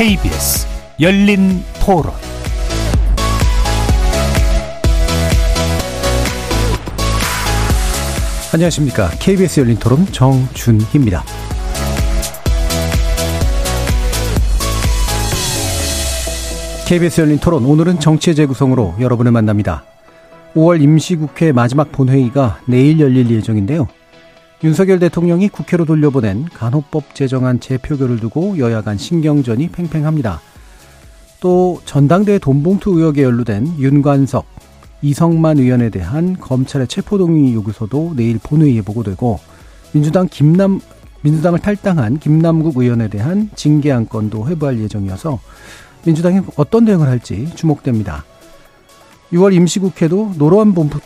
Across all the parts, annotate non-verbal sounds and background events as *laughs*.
KBS 열린 토론 안녕하십니까. KBS 열린 토론 정준희입니다. KBS 열린 토론 오늘은 정치의 재구성으로 여러분을 만납니다. 5월 임시국회 마지막 본회의가 내일 열릴 예정인데요. 윤석열 대통령이 국회로 돌려보낸 간호법 제정안 재표결을 두고 여야 간 신경전이 팽팽합니다. 또 전당대회 돈봉투 의혹에 연루된 윤관석, 이성만 의원에 대한 검찰의 체포동의 요구서도 내일 본회의에 보고되고 민주당 김남 민주당을 탈당한 김남국 의원에 대한 징계 안건도 회부할 예정이어서 민주당이 어떤 대응을 할지 주목됩니다. 6월 임시국회도 노란 봉투,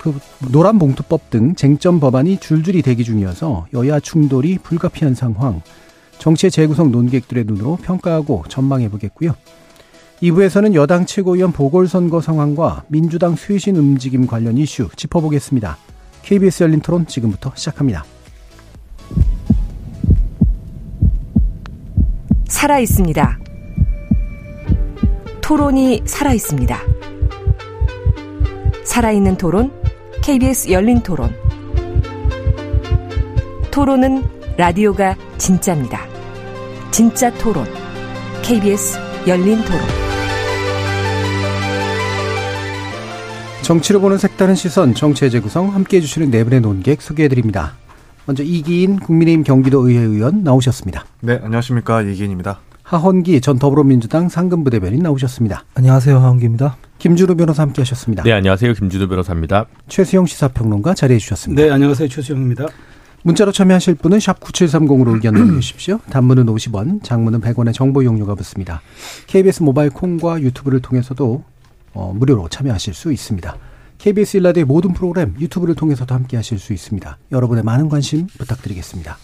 노란 봉투법 등 쟁점 법안이 줄줄이 대기 중이어서 여야 충돌이 불가피한 상황, 정치의 재구성 논객들의 눈으로 평가하고 전망해 보겠고요. 2부에서는 여당 최고위원 보궐선거 상황과 민주당 쇄신 움직임 관련 이슈 짚어보겠습니다. KBS 열린 토론 지금부터 시작합니다. 살아 있습니다. 토론이 살아 있습니다. 살아있는 토론, KBS 열린 토론. 토론은 라디오가 진짜입니다. 진짜 토론, KBS 열린 토론. 정치를 보는 색다른 시선, 정치의 재구성 함께 해 주시는 네 분의 논객 소개해드립니다. 먼저 이기인 국민의힘 경기도 의회 의원 나오셨습니다. 네, 안녕하십니까 이기인입니다. 하헌기 전 더불어민주당 상근부 대변인 나오셨습니다. 안녕하세요. 하헌기입니다. 김준우 변호사 함께 하셨습니다. 네, 안녕하세요. 김준우 변호사입니다. 최수영 시사평론가 자리해 주셨습니다. 네, 안녕하세요. 최수영입니다. 문자로 참여하실 분은 샵 9730으로 의견 *clears throat* 남겨주십시오. 단문은 50원, 장문은 100원의 정보 이용료가 붙습니다. KBS 모바일 콩과 유튜브를 통해서도 어, 무료로 참여하실 수 있습니다. KBS 일라드의 모든 프로그램 유튜브를 통해서도 함께 하실 수 있습니다. 여러분의 많은 관심 부탁드리겠습니다.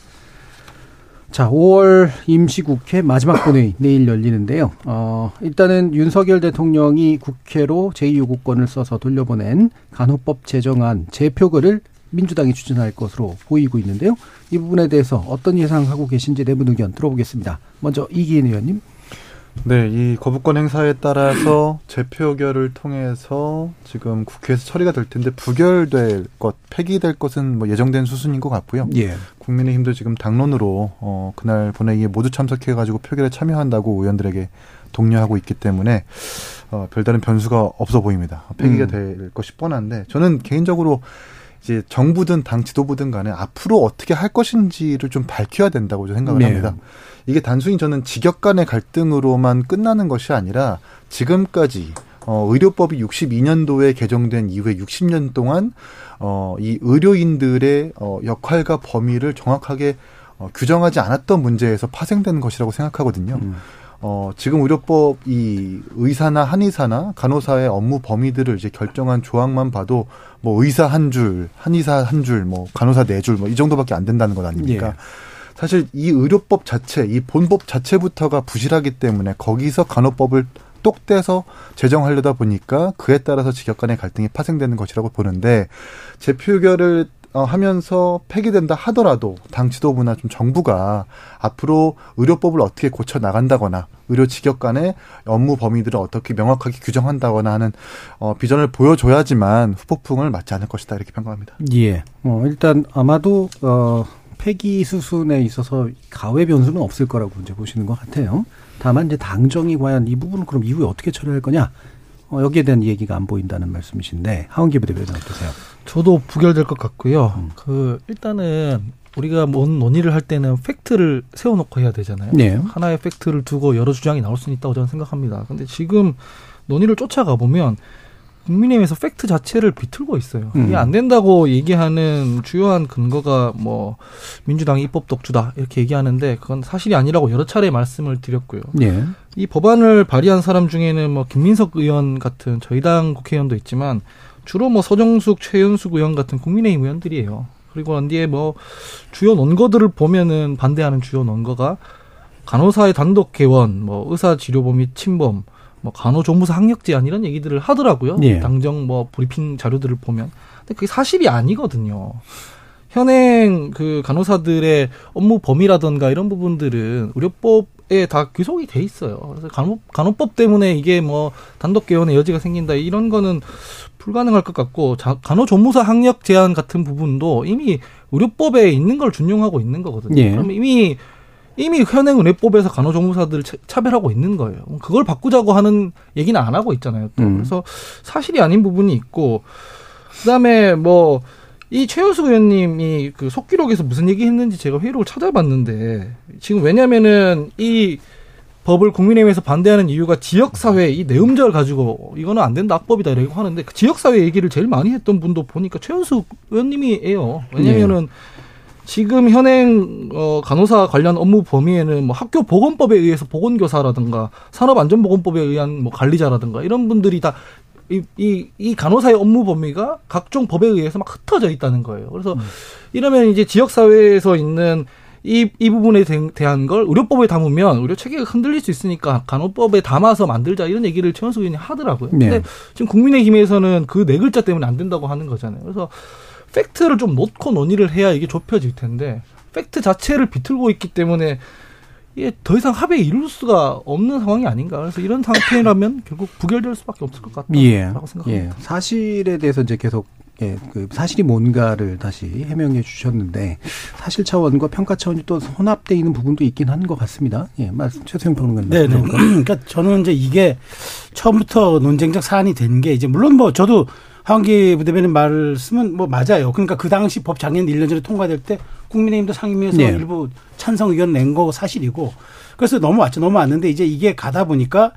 자, 5월 임시국회 마지막 본회의 *laughs* 내일 열리는데요. 어, 일단은 윤석열 대통령이 국회로 제2요구권을 써서 돌려보낸 간호법 제정안 재표결을 민주당이 추진할 것으로 보이고 있는데요. 이 부분에 대해서 어떤 예상하고 계신지 내분 의견 들어보겠습니다. 먼저 이기인 의원님. 네, 이 거부권 행사에 따라서 *clears throat* 재표결을 통해서 지금 국회에서 처리가 될 텐데 부결될 것, 폐기될 것은 뭐 예정된 수순인 것 같고요. 예. 국민의힘도 지금 당론으로 어 그날 본회의에 모두 참석해가지고 표결에 참여한다고 의원들에게 독려하고 있기 때문에 어 별다른 변수가 없어 보입니다. 폐기가 음. 될 것이 뻔한데 저는 개인적으로 이제 정부든 당 지도부든 간에 앞으로 어떻게 할 것인지를 좀 밝혀야 된다고 저는 생각을 네. 합니다. 이게 단순히 저는 직역 간의 갈등으로만 끝나는 것이 아니라 지금까지 어, 의료법이 62년도에 개정된 이후에 60년 동안 어, 이 의료인들의 어, 역할과 범위를 정확하게 어, 규정하지 않았던 문제에서 파생되는 것이라고 생각하거든요. 음. 어, 지금 의료법 이 의사나 한의사나 간호사의 업무 범위들을 이제 결정한 조항만 봐도 뭐 의사 한 줄, 한의사 한 줄, 뭐 간호사 네 줄, 뭐 이 정도밖에 안 된다는 것 아닙니까? 예. 사실 이 의료법 자체, 이 본법 자체부터가 부실하기 때문에 거기서 간호법을 똑 떼서 제정하려다 보니까 그에 따라서 직역 간의 갈등이 파생되는 것이라고 보는데 재표결을 어, 하면서 폐기된다 하더라도 당 지도부나 좀 정부가 앞으로 의료법을 어떻게 고쳐 나간다거나 의료 직역 간의 업무 범위들을 어떻게 명확하게 규정한다거나 하는 어, 비전을 보여줘야지만 후폭풍을 맞지 않을 것이다 이렇게 평가합니다. 예. 어, 일단 아마도 어, 폐기 수순에 있어서 가외 변수는 없을 거라고 이제 보시는 것 같아요. 다만 이제 당정이 과연 이 부분을 그럼 이후에 어떻게 처리할 거냐 어, 여기에 대한 얘기가 안 보인다는 말씀이신데 하원기 부대변인 어떠세요? 저도 부결될 것 같고요. 음. 그 일단은 우리가 뭔 논의를 할 때는 팩트를 세워놓고 해야 되잖아요. 네. 하나의 팩트를 두고 여러 주장이 나올 수 있다고 저는 생각합니다. 근데 지금 논의를 쫓아가 보면 국민의힘에서 팩트 자체를 비틀고 있어요. 음. 이게 안 된다고 얘기하는 주요한 근거가 뭐 민주당이 입법 독주다 이렇게 얘기하는데 그건 사실이 아니라고 여러 차례 말씀을 드렸고요. 예. 이 법안을 발의한 사람 중에는 뭐 김민석 의원 같은 저희 당 국회의원도 있지만 주로 뭐 서정숙, 최윤숙 의원 같은 국민의힘 의원들이에요. 그리고 난 뒤에 뭐 주요 논거들을 보면은 반대하는 주요 논거가 간호사의 단독 개원, 뭐 의사 치료범 및 침범, 뭐 간호조무사 학력 제한 이런 얘기들을 하더라고요. 예. 당정 뭐 브리핑 자료들을 보면. 근데 그게 사실이 아니거든요. 현행 그 간호사들의 업무 범위라든가 이런 부분들은 의료법 간호법에 다 귀속이 돼 있어요. 그래서 간호, 간호법 때문에 이게 뭐 단독 개헌의 여지가 생긴다 이런 거는 불가능할 것 같고 자, 간호조무사 학력 제한 같은 부분도 이미 의료법에 있는 걸 준용하고 있는 거거든요. 예. 그럼 이미 이미 현행 의료법에서 간호조무사들 차별하고 있는 거예요. 그걸 바꾸자고 하는 얘기는 안 하고 있잖아요. 또. 음. 그래서 사실이 아닌 부분이 있고 그다음에 뭐 이 최효수 의원님이 그 속기록에서 무슨 얘기 했는지 제가 회의록을 찾아봤는데 지금 왜냐면은 이 법을 국민의힘에서 반대하는 이유가 지역사회 이 내음절 가지고 이거는 안 된다 악법이다 이렇게 하는데 그 지역사회 얘기를 제일 많이 했던 분도 보니까 최현수 의원님이에요. 왜냐면은 네. 지금 현행 어 간호사 관련 업무 범위에는 뭐 학교 보건법에 의해서 보건교사라든가 산업안전보건법에 의한 뭐 관리자라든가 이런 분들이 다 이, 이, 이 간호사의 업무 범위가 각종 법에 의해서 막 흩어져 있다는 거예요. 그래서 음. 이러면 이제 지역사회에서 있는 이, 이 부분에 대한 걸 의료법에 담으면 의료 체계가 흔들릴 수 있으니까 간호법에 담아서 만들자 이런 얘기를 최원수 의원이 하더라고요. 네. 근데 지금 국민의힘에서는 그 네 글자 때문에 안 된다고 하는 거잖아요. 그래서 팩트를 좀 놓고 논의를 해야 이게 좁혀질 텐데 팩트 자체를 비틀고 있기 때문에 이게 더 이상 합의에 이룰 수가 없는 상황이 아닌가. 그래서 이런 상태라면 *coughs* 결국 부결될 수밖에 없을 것 같다고 예. 생각합니다. 예. 사실에 대해서 이제 계속 예, 그 사실이 뭔가를 다시 해명해 주셨는데 사실 차원과 평가 차원이 또 혼합돼 있는 부분도 있긴 한 것 같습니다. 예, 말씀 최수영 평론가님. 네, 네. *clears throat* 그러니까 저는 이제 이게 처음부터 논쟁적 사안이 된 게 이제 물론 뭐 저도 하원기 부대변인 쓰면 뭐 맞아요. 그러니까 그 당시 법 작년 1년 전에 통과될 때 국민의힘도 상임위에서 네. 일부 찬성 의견 낸 거 사실이고 그래서 넘어왔죠. 넘어왔는데 이제 이게 가다 보니까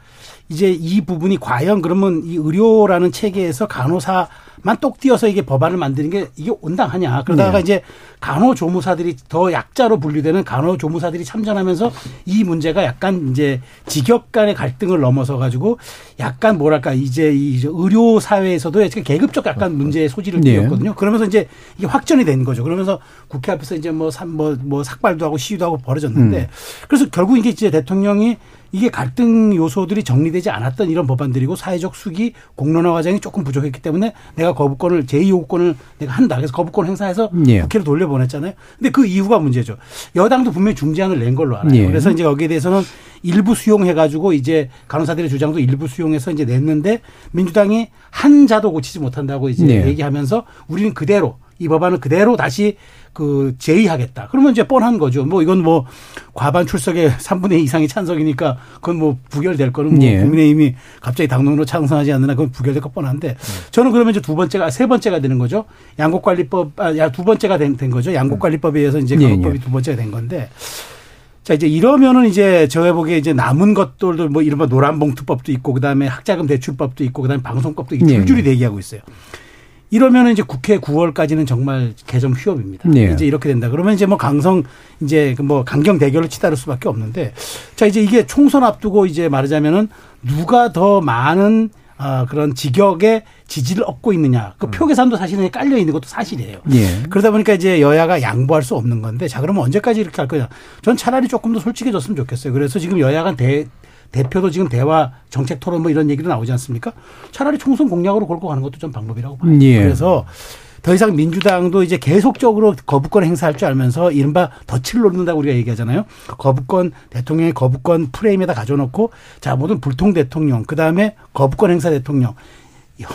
이제 이 부분이 과연 그러면 이 의료라는 체계에서 간호사 만똑 띄어서 이게 법안을 만드는 게 이게 온당하냐. 그러다가 네. 이제 간호조무사들이 더 약자로 분류되는 간호조무사들이 참전하면서 이 문제가 약간 이제 직역 간의 갈등을 넘어서 가지고 약간 뭐랄까 이제 이 의료 사회에서도 계급적 약간 문제의 소지를 띄었거든요. 네. 그러면서 이제 이게 확전이 된 거죠. 그러면서 국회 앞에서 이제 뭐, 뭐, 뭐 삭발도 하고 시위도 하고 벌어졌는데 음. 그래서 결국 이게 이제 대통령이 이게 갈등 요소들이 정리되지 않았던 이런 법안들이고 사회적 수기 공론화 과정이 조금 부족했기 때문에 내가 거부권을 제2요구권을 내가 한다. 그래서 거부권 행사해서 예. 국회로 돌려보냈잖아요. 근데 그 이유가 문제죠. 여당도 분명히 중재안을 낸 걸로 알아요. 예. 그래서 이제 거기에 대해서는 일부 수용해가지고 이제 간호사들의 주장도 일부 수용해서 이제 냈는데 민주당이 한 자도 고치지 못한다고 이제 예. 얘기하면서 우리는 그대로 이 법안을 그대로 다시 그 제의하겠다. 그러면 이제 뻔한 거죠. 뭐 이건 뭐 과반 출석의 3분의 2 이상이 찬성이니까 그건 뭐 부결될 거는 뭐 예. 국민의힘이 갑자기 당론으로 찬성하지 않느나 그건 부결될 거 뻔한데 저는 그러면 이제 두 번째가 세 번째가 되는 거죠. 양곡관리법 아두 번째가 된, 된 거죠. 양곡관리법에 의해서 이제 간호법이 예, 예. 두 번째가 된 건데 자, 이제 이러면은 이제 저에 보기에 이제 남은 것들도 뭐 이른바 노란봉투법도 있고 그다음에 학자금 대출법도 있고 그다음에 방송법도 예, 줄줄이 예. 대기하고 있어요. 이러면 이제 국회 9월까지는 정말 개정 휴업입니다. 네. 이제 이렇게 된다. 그러면 이제 뭐 강성 이제 그뭐 강경 대결을 치달을 수밖에 없는데 자 이제 이게 총선 앞두고 이제 말하자면은 누가 더 많은 아, 그런 직역의 지지를 얻고 있느냐. 그 음. 표 계산도 사실은 깔려 있는 것도 사실이에요. 예. 그러다 보니까 이제 여야가 양보할 수 없는 건데 자, 그러면 언제까지 이렇게 할 거냐. 전 차라리 조금 더 솔직해졌으면 좋겠어요. 그래서 지금 여야가 대, 대표도 지금 대화 정책 토론 뭐 이런 얘기도 나오지 않습니까? 차라리 총선 공약으로 걸고 가는 것도 좀 방법이라고 봐요. 예. 그래서 더 이상 민주당도 이제 계속적으로 거부권 행사할 줄 알면서 이른바 덫을 놓는다고 우리가 얘기하잖아요. 거부권 대통령의 거부권 프레임에다 가져놓고 자 모든 불통 대통령 그 다음에 거부권 행사 대통령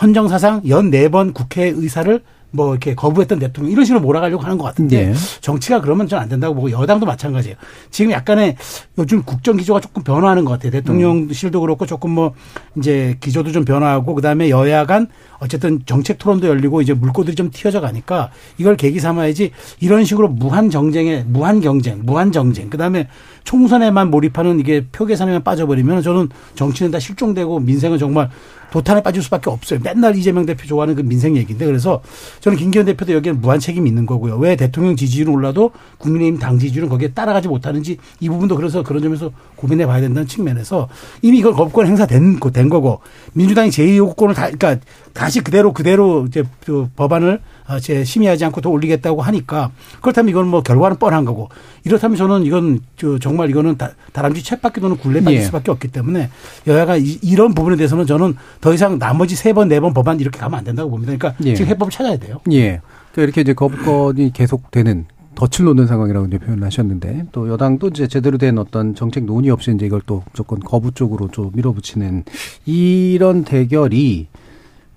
헌정사상 연 네 번 국회 의사를 뭐 이렇게 거부했던 대통령 이런 식으로 몰아가려고 하는 것 같은데 네. 정치가 그러면 전안 된다고 보고 여당도 마찬가지예요. 지금 약간의 요즘 국정 기조가 조금 변화하는 것 같아요. 대통령실도 그렇고 조금 뭐 이제 기조도 좀 변화하고 그다음에 여야 간 어쨌든 정책 토론도 열리고 이제 물꼬들이 좀 튀어져 가니까 이걸 계기 삼아야지 이런 식으로 무한 정쟁에 무한 경쟁, 무한 정쟁 그다음에 총선에만 몰입하는 이게 표 계산에만 빠져버리면 저는 정치는 다 실종되고 민생은 정말 도탄에 빠질 수밖에 없어요. 맨날 이재명 대표 좋아하는 그 민생 얘기인데 그래서 저는 김기현 대표도 여기에는 무한 책임이 있는 거고요. 왜 대통령 지지율은 올라도 국민의힘 당 지지율은 거기에 따라가지 못하는지 이 부분도 그래서 그런 점에서 고민해 봐야 된다는 측면에서 이미 이건 거부권 행사된 된 거고 민주당이 제2요구권을 다 그러니까 다시 그대로 그대로 이제 그 법안을 어, 제 심의하지 않고 더 올리겠다고 하니까 그렇다면 이건 뭐 결과는 뻔한 거고 이렇다면 저는 이건 정말 이거는 다, 다람쥐 챗바퀴 도는 굴레 빠질 예. 수밖에 없기 때문에 여야가 이, 런 부분에 대해서는 저는 더 이상 나머지 세 번, 네 번 법안 이렇게 가면 안 된다고 봅니다. 그러니까 예. 지금 해법을 찾아야 돼요. 예. 그러니까 이렇게 이제 거부권이 계속되는 덫을 놓는 상황이라고 이제 표현을 하셨는데 또 여당도 이제 제대로 된 어떤 정책 논의 없이 이제 이걸 또 무조건 거부 쪽으로 좀 밀어붙이는 이런 대결이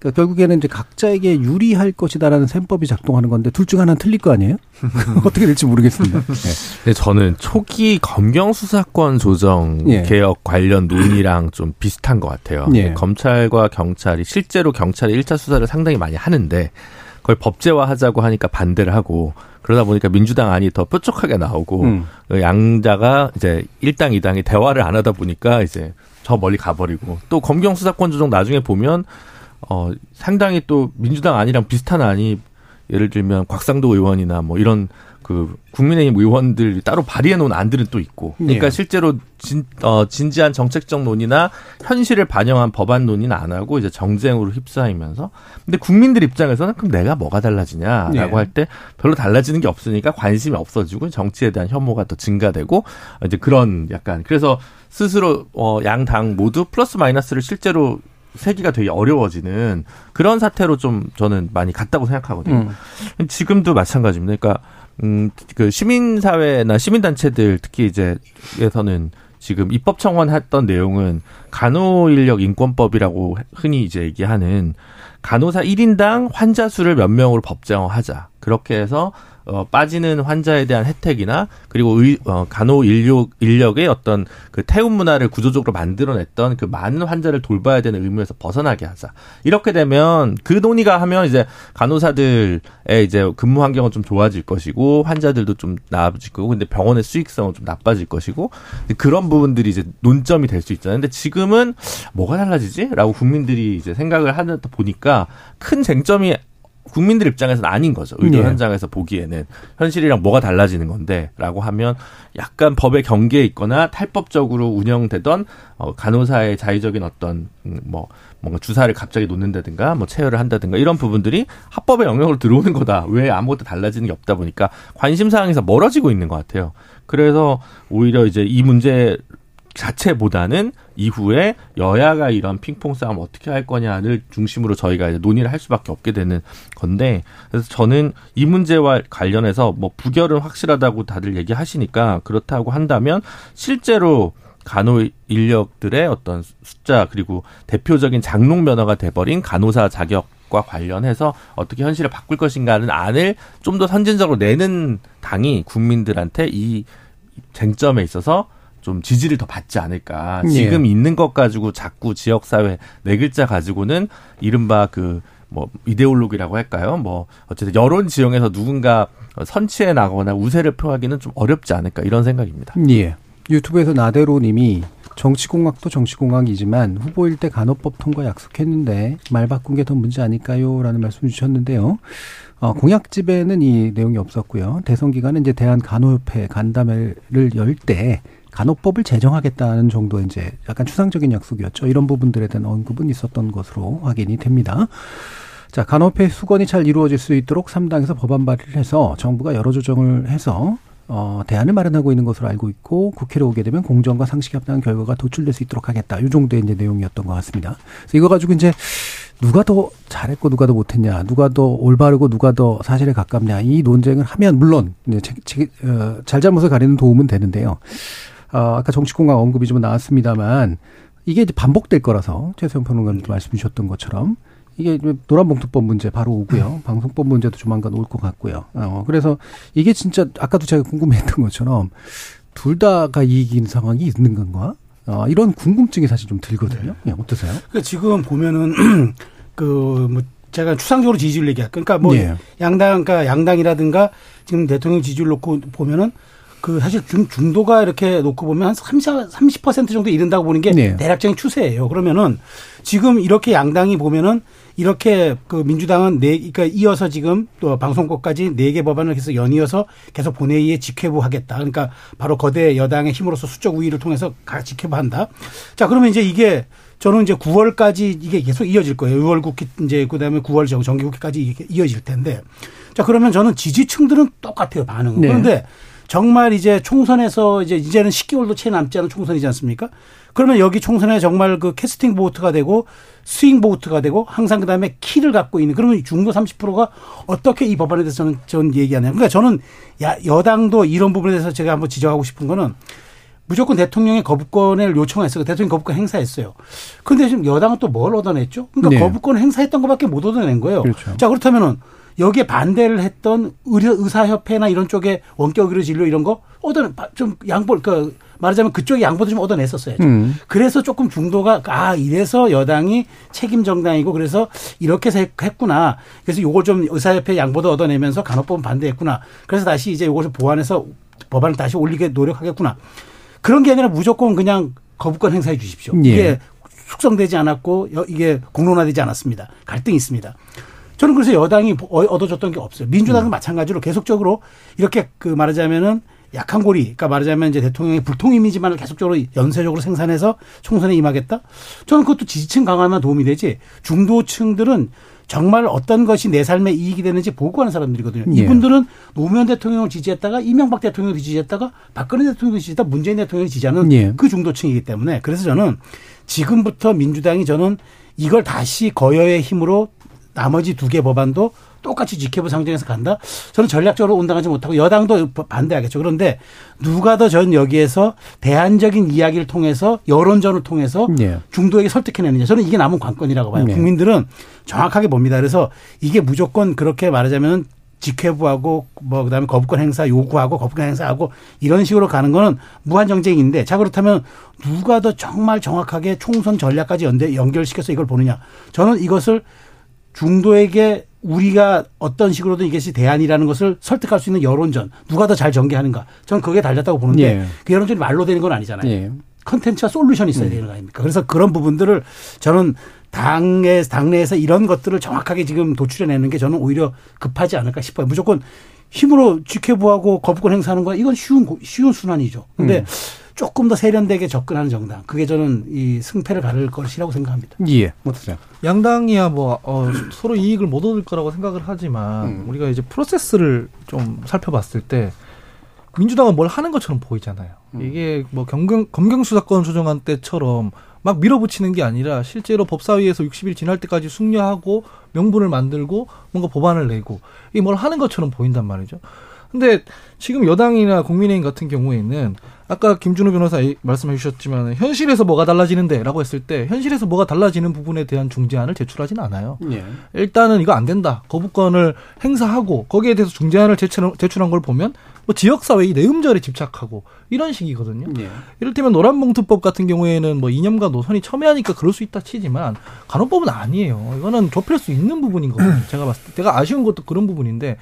그러니까 결국에는 이제 각자에게 유리할 것이다라는 셈법이 작동하는 건데 둘 중 하나는 틀릴 거 아니에요? *laughs* 어떻게 될지 모르겠습니다. 네. 네, 저는 초기 검경 수사권 조정 예. 개혁 관련 논의랑 좀 비슷한 것 같아요. 예. 검찰과 경찰이 실제로 경찰이 1차 수사를 상당히 많이 하는데 그걸 법제화하자고 하니까 반대를 하고 그러다 보니까 민주당 안이 더 뾰족하게 나오고 음. 그 양자가 이제 1당 2당이 대화를 안 하다 보니까 이제 저 멀리 가버리고 또 검경 수사권 조정 나중에 보면 어 상당히 또 민주당 안이랑 비슷한 안이 예를 들면 곽상도 의원이나 뭐 이런 그 국민의힘 의원들 따로 발의해 놓은 안들은 또 있고 그러니까 네. 실제로 진, 어, 진지한 정책적 논의나 현실을 반영한 법안 논의는 안 하고 이제 정쟁으로 휩싸이면서 근데 국민들 입장에서는 그럼 내가 뭐가 달라지냐라고 네. 할때 별로 달라지는 게 없으니까 관심이 없어지고 정치에 대한 혐오가 더 증가되고 이제 그런 약간 그래서 스스로 어, 양당 모두 플러스 마이너스를 실제로 세기가 되게 어려워지는 그런 사태로 좀 저는 많이 갔다고 생각하거든요. 음. 지금도 마찬가지입니다. 그러니까 음, 그 시민사회나 시민단체들 특히 이제 에서는 지금 입법 청원했던 내용은 간호인력 인권법이라고 흔히 이제 얘기하는 간호사 1인당 환자 수를 몇 명으로 법정화하자. 그렇게 해서 어, 빠지는 환자에 대한 혜택이나 그리고 의, 어, 간호 인력 인력의 어떤 그 태움 문화를 구조적으로 만들어냈던 그 많은 환자를 돌봐야 되는 의무에서 벗어나게 하자. 이렇게 되면 그 논의가 하면 이제 간호사들의 이제 근무 환경은 좀 좋아질 것이고 환자들도 좀 나아질 거고 근데 병원의 수익성은 좀 나빠질 것이고 그런 부분들이 이제 논점이 될 수 있잖아요. 근데 지금은 뭐가 달라지지?라고 국민들이 이제 생각을 하다 보니까 큰 쟁점이 국민들 입장에서는 아닌 거죠. 의료 네. 현장에서 보기에는 현실이랑 뭐가 달라지는 건데라고 하면 약간 법의 경계에 있거나 탈법적으로 운영되던 어, 간호사의 자의적인 어떤 음, 뭐 뭔가 주사를 갑자기 놓는다든가 뭐 체열을 한다든가 이런 부분들이 합법의 영역으로 들어오는 거다. 왜 아무것도 달라지는 게 없다 보니까 관심 사항에서 멀어지고 있는 것 같아요. 그래서 오히려 이제 이 문제 자체보다는 이후에 여야가 이런 핑퐁 싸움 어떻게 할 거냐를 중심으로 저희가 이제 논의를 할 수밖에 없게 되는 건데 그래서 저는 이 문제와 관련해서 뭐 부결은 확실하다고 다들 얘기하시니까 그렇다고 한다면 실제로 간호 인력들의 어떤 숫자 그리고 대표적인 장롱 면허가 돼버린 간호사 자격 과 관련해서 어떻게 현실을 바꿀 것인가는 안을 좀 더 선진적으로 내는 당이 국민들한테 이 쟁점에 있어서 좀 지지를 더 받지 않을까. 예. 지금 예. 있는 것 가지고 자꾸 지역사회 네 글자 가지고는 이른바 그 뭐 이데올로기라고 할까요? 뭐 어쨌든 여론 지형에서 누군가 선취해 나거나 우세를 표하기는 좀 어렵지 않을까 이런 생각입니다. 예. 유튜브에서 나대로님이 정치공학도 정치공학이지만 후보일 때 간호법 통과 약속했는데 말 바꾼 게 더 문제 아닐까요? 라는 말씀 주셨는데요. 어, 공약집에는 이 내용이 없었고요. 대선 기간은 이제 대한간호협회 간담회를 열 때 간호법을 제정하겠다는 정도 이제 약간 추상적인 약속이었죠. 이런 부분들에 대한 언급은 있었던 것으로 확인이 됩니다. 자, 간호회 수건이 잘 이루어질 수 있도록 3당에서 법안 발의를 해서 정부가 여러 조정을 해서 어, 대안을 마련하고 있는 것으로 알고 있고 국회로 오게 되면 공정과 상식에 합당한 결과가 도출될 수 있도록 하겠다. 이 정도의 이제 내용이었던 것 같습니다. 그래서 이거 가지고 이제 누가 더 잘했고 누가 더 못했냐, 누가 더 올바르고 누가 더 사실에 가깝냐 이 논쟁을 하면 물론 이제 어, 잘잘못을 가리는 도움은 되는데요. 어, 아까 정치공학 언급이 좀 나왔습니다만 이게 이제 반복될 거라서 최소영 평론가님도 말씀 주셨던 것처럼 이게 노란봉투법 문제 바로 오고요. 음. 방송법 문제도 조만간 올 것 같고요. 어, 그래서 이게 진짜 아까도 제가 궁금했던 것처럼 둘 다가 이익인 상황이 있는 건가? 어, 이런 궁금증이 사실 좀 들거든요. 네. 예, 어떠세요? 그러니까 지금 보면은 *clears throat* 그 뭐 제가 추상적으로 지지율 얘기할 그러니까 뭐 예. 양당 그러니까 양당이라든가 지금 대통령 지지율 놓고 보면은 그 사실 중, 중도가 이렇게 놓고 보면 한 30, 30% 정도 이른다고 보는 게 네. 대략적인 추세예요. 그러면은 지금 이렇게 양당이 보면은 이렇게 그 민주당은 네, 그러니까 이어서 지금 또 방송국까지 네 개 법안을 해서 연이어서 계속 본회의에 직회부하겠다. 그러니까 바로 거대 여당의 힘으로서 수적 우위를 통해서 직회부한다. 자, 그러면 이제 이게 저는 이제 9월까지 이게 계속 이어질 거예요. 6월 국회 이제 그다음에 9월 정기 국회까지 이게 이어질 텐데. 자, 그러면 저는 지지층들은 똑같아요, 반응은. 네. 그런데 정말 이제 총선에서 이제 이제는 10개월도 채 남지 않은 총선이지 않습니까? 그러면 여기 총선에 정말 그 캐스팅 보트가 되고 스윙 보트가 되고 항상 그다음에 키를 갖고 있는 그러면 중도 30%가 어떻게 이 법안에 대해서 저는 전 얘기하냐. 그러니까 저는 야, 여당도 이런 부분에 대해서 제가 한번 지적하고 싶은 거는 무조건 대통령의 거부권을 요청했어요. 대통령 거부권 행사했어요. 그런데 지금 여당은 또 뭘 얻어냈죠? 그러니까 네. 거부권 행사했던 것밖에 못 얻어낸 거예요. 그렇죠. 자 그렇다면은 여기에 반대를 했던 의료, 의사협회나 이런 쪽에 원격 의료 진료 이런 거 얻어 좀 양보 그 말하자면 그쪽에 양보도 좀 얻어냈었어요. 음. 그래서 조금 중도가 아 이래서 여당이 책임 정당이고 그래서 이렇게 해서 했구나. 그래서 요걸 좀 의사협회 양보도 얻어내면서 간호법은 반대했구나. 그래서 다시 이제 요것을 보완해서 법안을 다시 올리게 노력하겠구나. 그런 게 아니라 무조건 그냥 거부권 행사해 주십시오. 예. 이게 숙성되지 않았고 이게 공론화되지 않았습니다. 갈등이 있습니다. 저는 그래서 여당이 얻어줬던 게 없어요. 민주당은 음. 마찬가지로 계속적으로 이렇게 그 말하자면은 약한 고리, 그러니까 말하자면 이제 대통령의 불통 이미지만을 계속적으로 연쇄적으로 생산해서 총선에 임하겠다? 저는 그것도 지지층 강화만 도움이 되지 중도층들은 정말 어떤 것이 내 삶에 이익이 되는지 보고 하는 사람들이거든요. 예. 이분들은 노무현 대통령을 지지했다가 이명박 대통령을 지지했다가 박근혜 대통령을 지지했다 문재인 대통령을 지지하는 예. 그 중도층이기 때문에 그래서 저는 지금부터 민주당이 저는 이걸 다시 거여의 힘으로 나머지 두 개 법안도 똑같이 지켜부 상정에서 간다? 저는 전략적으로 온당하지 못하고 여당도 반대하겠죠. 그런데 누가 더 전 여기에서 대안적인 이야기를 통해서 여론전을 통해서 네. 중도에게 설득해내느냐. 저는 이게 남은 관건이라고 봐요. 네. 국민들은 정확하게 봅니다. 그래서 이게 무조건 그렇게 말하자면 직회부하고 뭐 그다음에 거부권 행사 요구하고 거부권 행사하고 이런 식으로 가는 거는 무한 정쟁인데 자 그렇다면 누가 더 정말 정확하게 총선 전략까지 연대 연결시켜서 이걸 보느냐 저는 이것을 중도에게 우리가 어떤 식으로든 이것이 대안이라는 것을 설득할 수 있는 여론전 누가 더 잘 전개하는가 저는 그게 달렸다고 보는데 예. 그 여론전이 말로 되는 건 아니잖아요. 예. 컨텐츠와 솔루션이 있어야 음. 되는 거 아닙니까? 그래서 그런 부분들을 저는 당내 당내에서 이런 것들을 정확하게 지금 도출해내는 게 저는 오히려 급하지 않을까 싶어요. 무조건 힘으로 직회부하고 거부권 행사하는 거 이건 쉬운 쉬운 순환이죠. 근데 음. 조금 더 세련되게 접근하는 정당. 그게 저는 이 승패를 가를 것이라고 생각합니다. 예. 어떠세요? 양당이야 뭐 어, 서로 이익을 못 얻을 거라고 생각을 하지만 음. 우리가 이제 프로세스를 좀 살펴봤을 때 민주당은 뭘 하는 것처럼 보이잖아요. 음. 이게 뭐 검경 검경 수사권 조정안 때처럼 막 밀어붙이는 게 아니라 실제로 법사위에서 60일 지날 때까지 숙려하고 명분을 만들고 뭔가 법안을 내고 이게 뭘 하는 것처럼 보인단 말이죠. 근데 지금 여당이나 국민의힘 같은 경우에는 아까 김준호 변호사 말씀해 주셨지만 현실에서 뭐가 달라지는데라고 했을 때 현실에서 뭐가 달라지는 부분에 대한 중재안을 제출하지는 않아요. 예. 일단은 이거 안 된다. 거부권을 행사하고 거기에 대해서 중재안을 제출, 제출한 걸 보면 뭐 지역사회 의 내음절에 집착하고 이런 식이거든요. 예. 이를테면 노란봉투법 같은 경우에는 뭐 이념과 노선이 첨예하니까 그럴 수 있다 치지만 간호법은 아니에요. 이거는 좁힐 수 있는 부분인 거거든요. 제가 봤을 때 제가 아쉬운 것도 그런 부분인데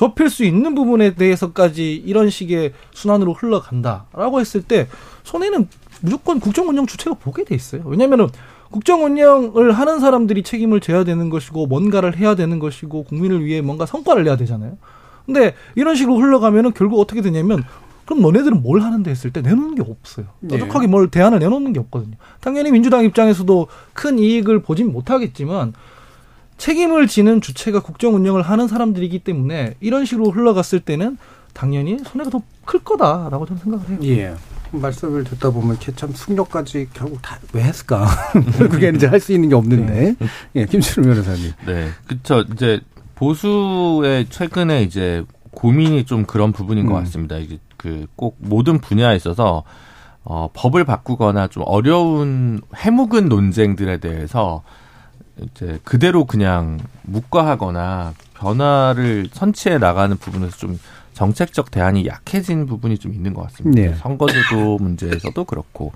좁힐 수 있는 부분에 대해서까지 이런 식의 순환으로 흘러간다라고 했을 때 손해는 무조건 국정 운영 주체가 보게 돼 있어요. 왜냐면은 국정 운영을 하는 사람들이 책임을 져야 되는 것이고 뭔가를 해야 되는 것이고 국민을 위해 뭔가 성과를 내야 되잖아요. 근데 이런 식으로 흘러가면은 결국 어떻게 되냐면 그럼 너네들은 뭘 하는데 했을 때 내놓는 게 없어요. 네. 뭘 대안을 내놓는 게 없거든요. 당연히 민주당 입장에서도 큰 이익을 보진 못하겠지만 책임을 지는 주체가 국정 운영을 하는 사람들이기 때문에 이런 식으로 흘러갔을 때는 당연히 손해가 더 클 거다라고 저는 생각을 해요. 예. 말씀을 듣다 보면 참 숙녀까지 결국 다 왜 했을까? *laughs* 그게 이제 할 수 있는 게 없는데. 네. 예, 김철우 변호사님. 네. 그렇죠. 이제 보수의 최근에 이제 고민이 좀 그런 부분인 음. 것 같습니다. 이게 그 꼭 모든 분야에 있어서 어, 법을 바꾸거나 좀 어려운 해묵은 논쟁들에 대해서 이제 그대로 그냥 묵과하거나 변화를 선취해 나가는 부분에서 좀 정책적 대안이 약해진 부분이 좀 있는 것 같습니다. 네. 선거제도 *coughs* 문제에서도 그렇고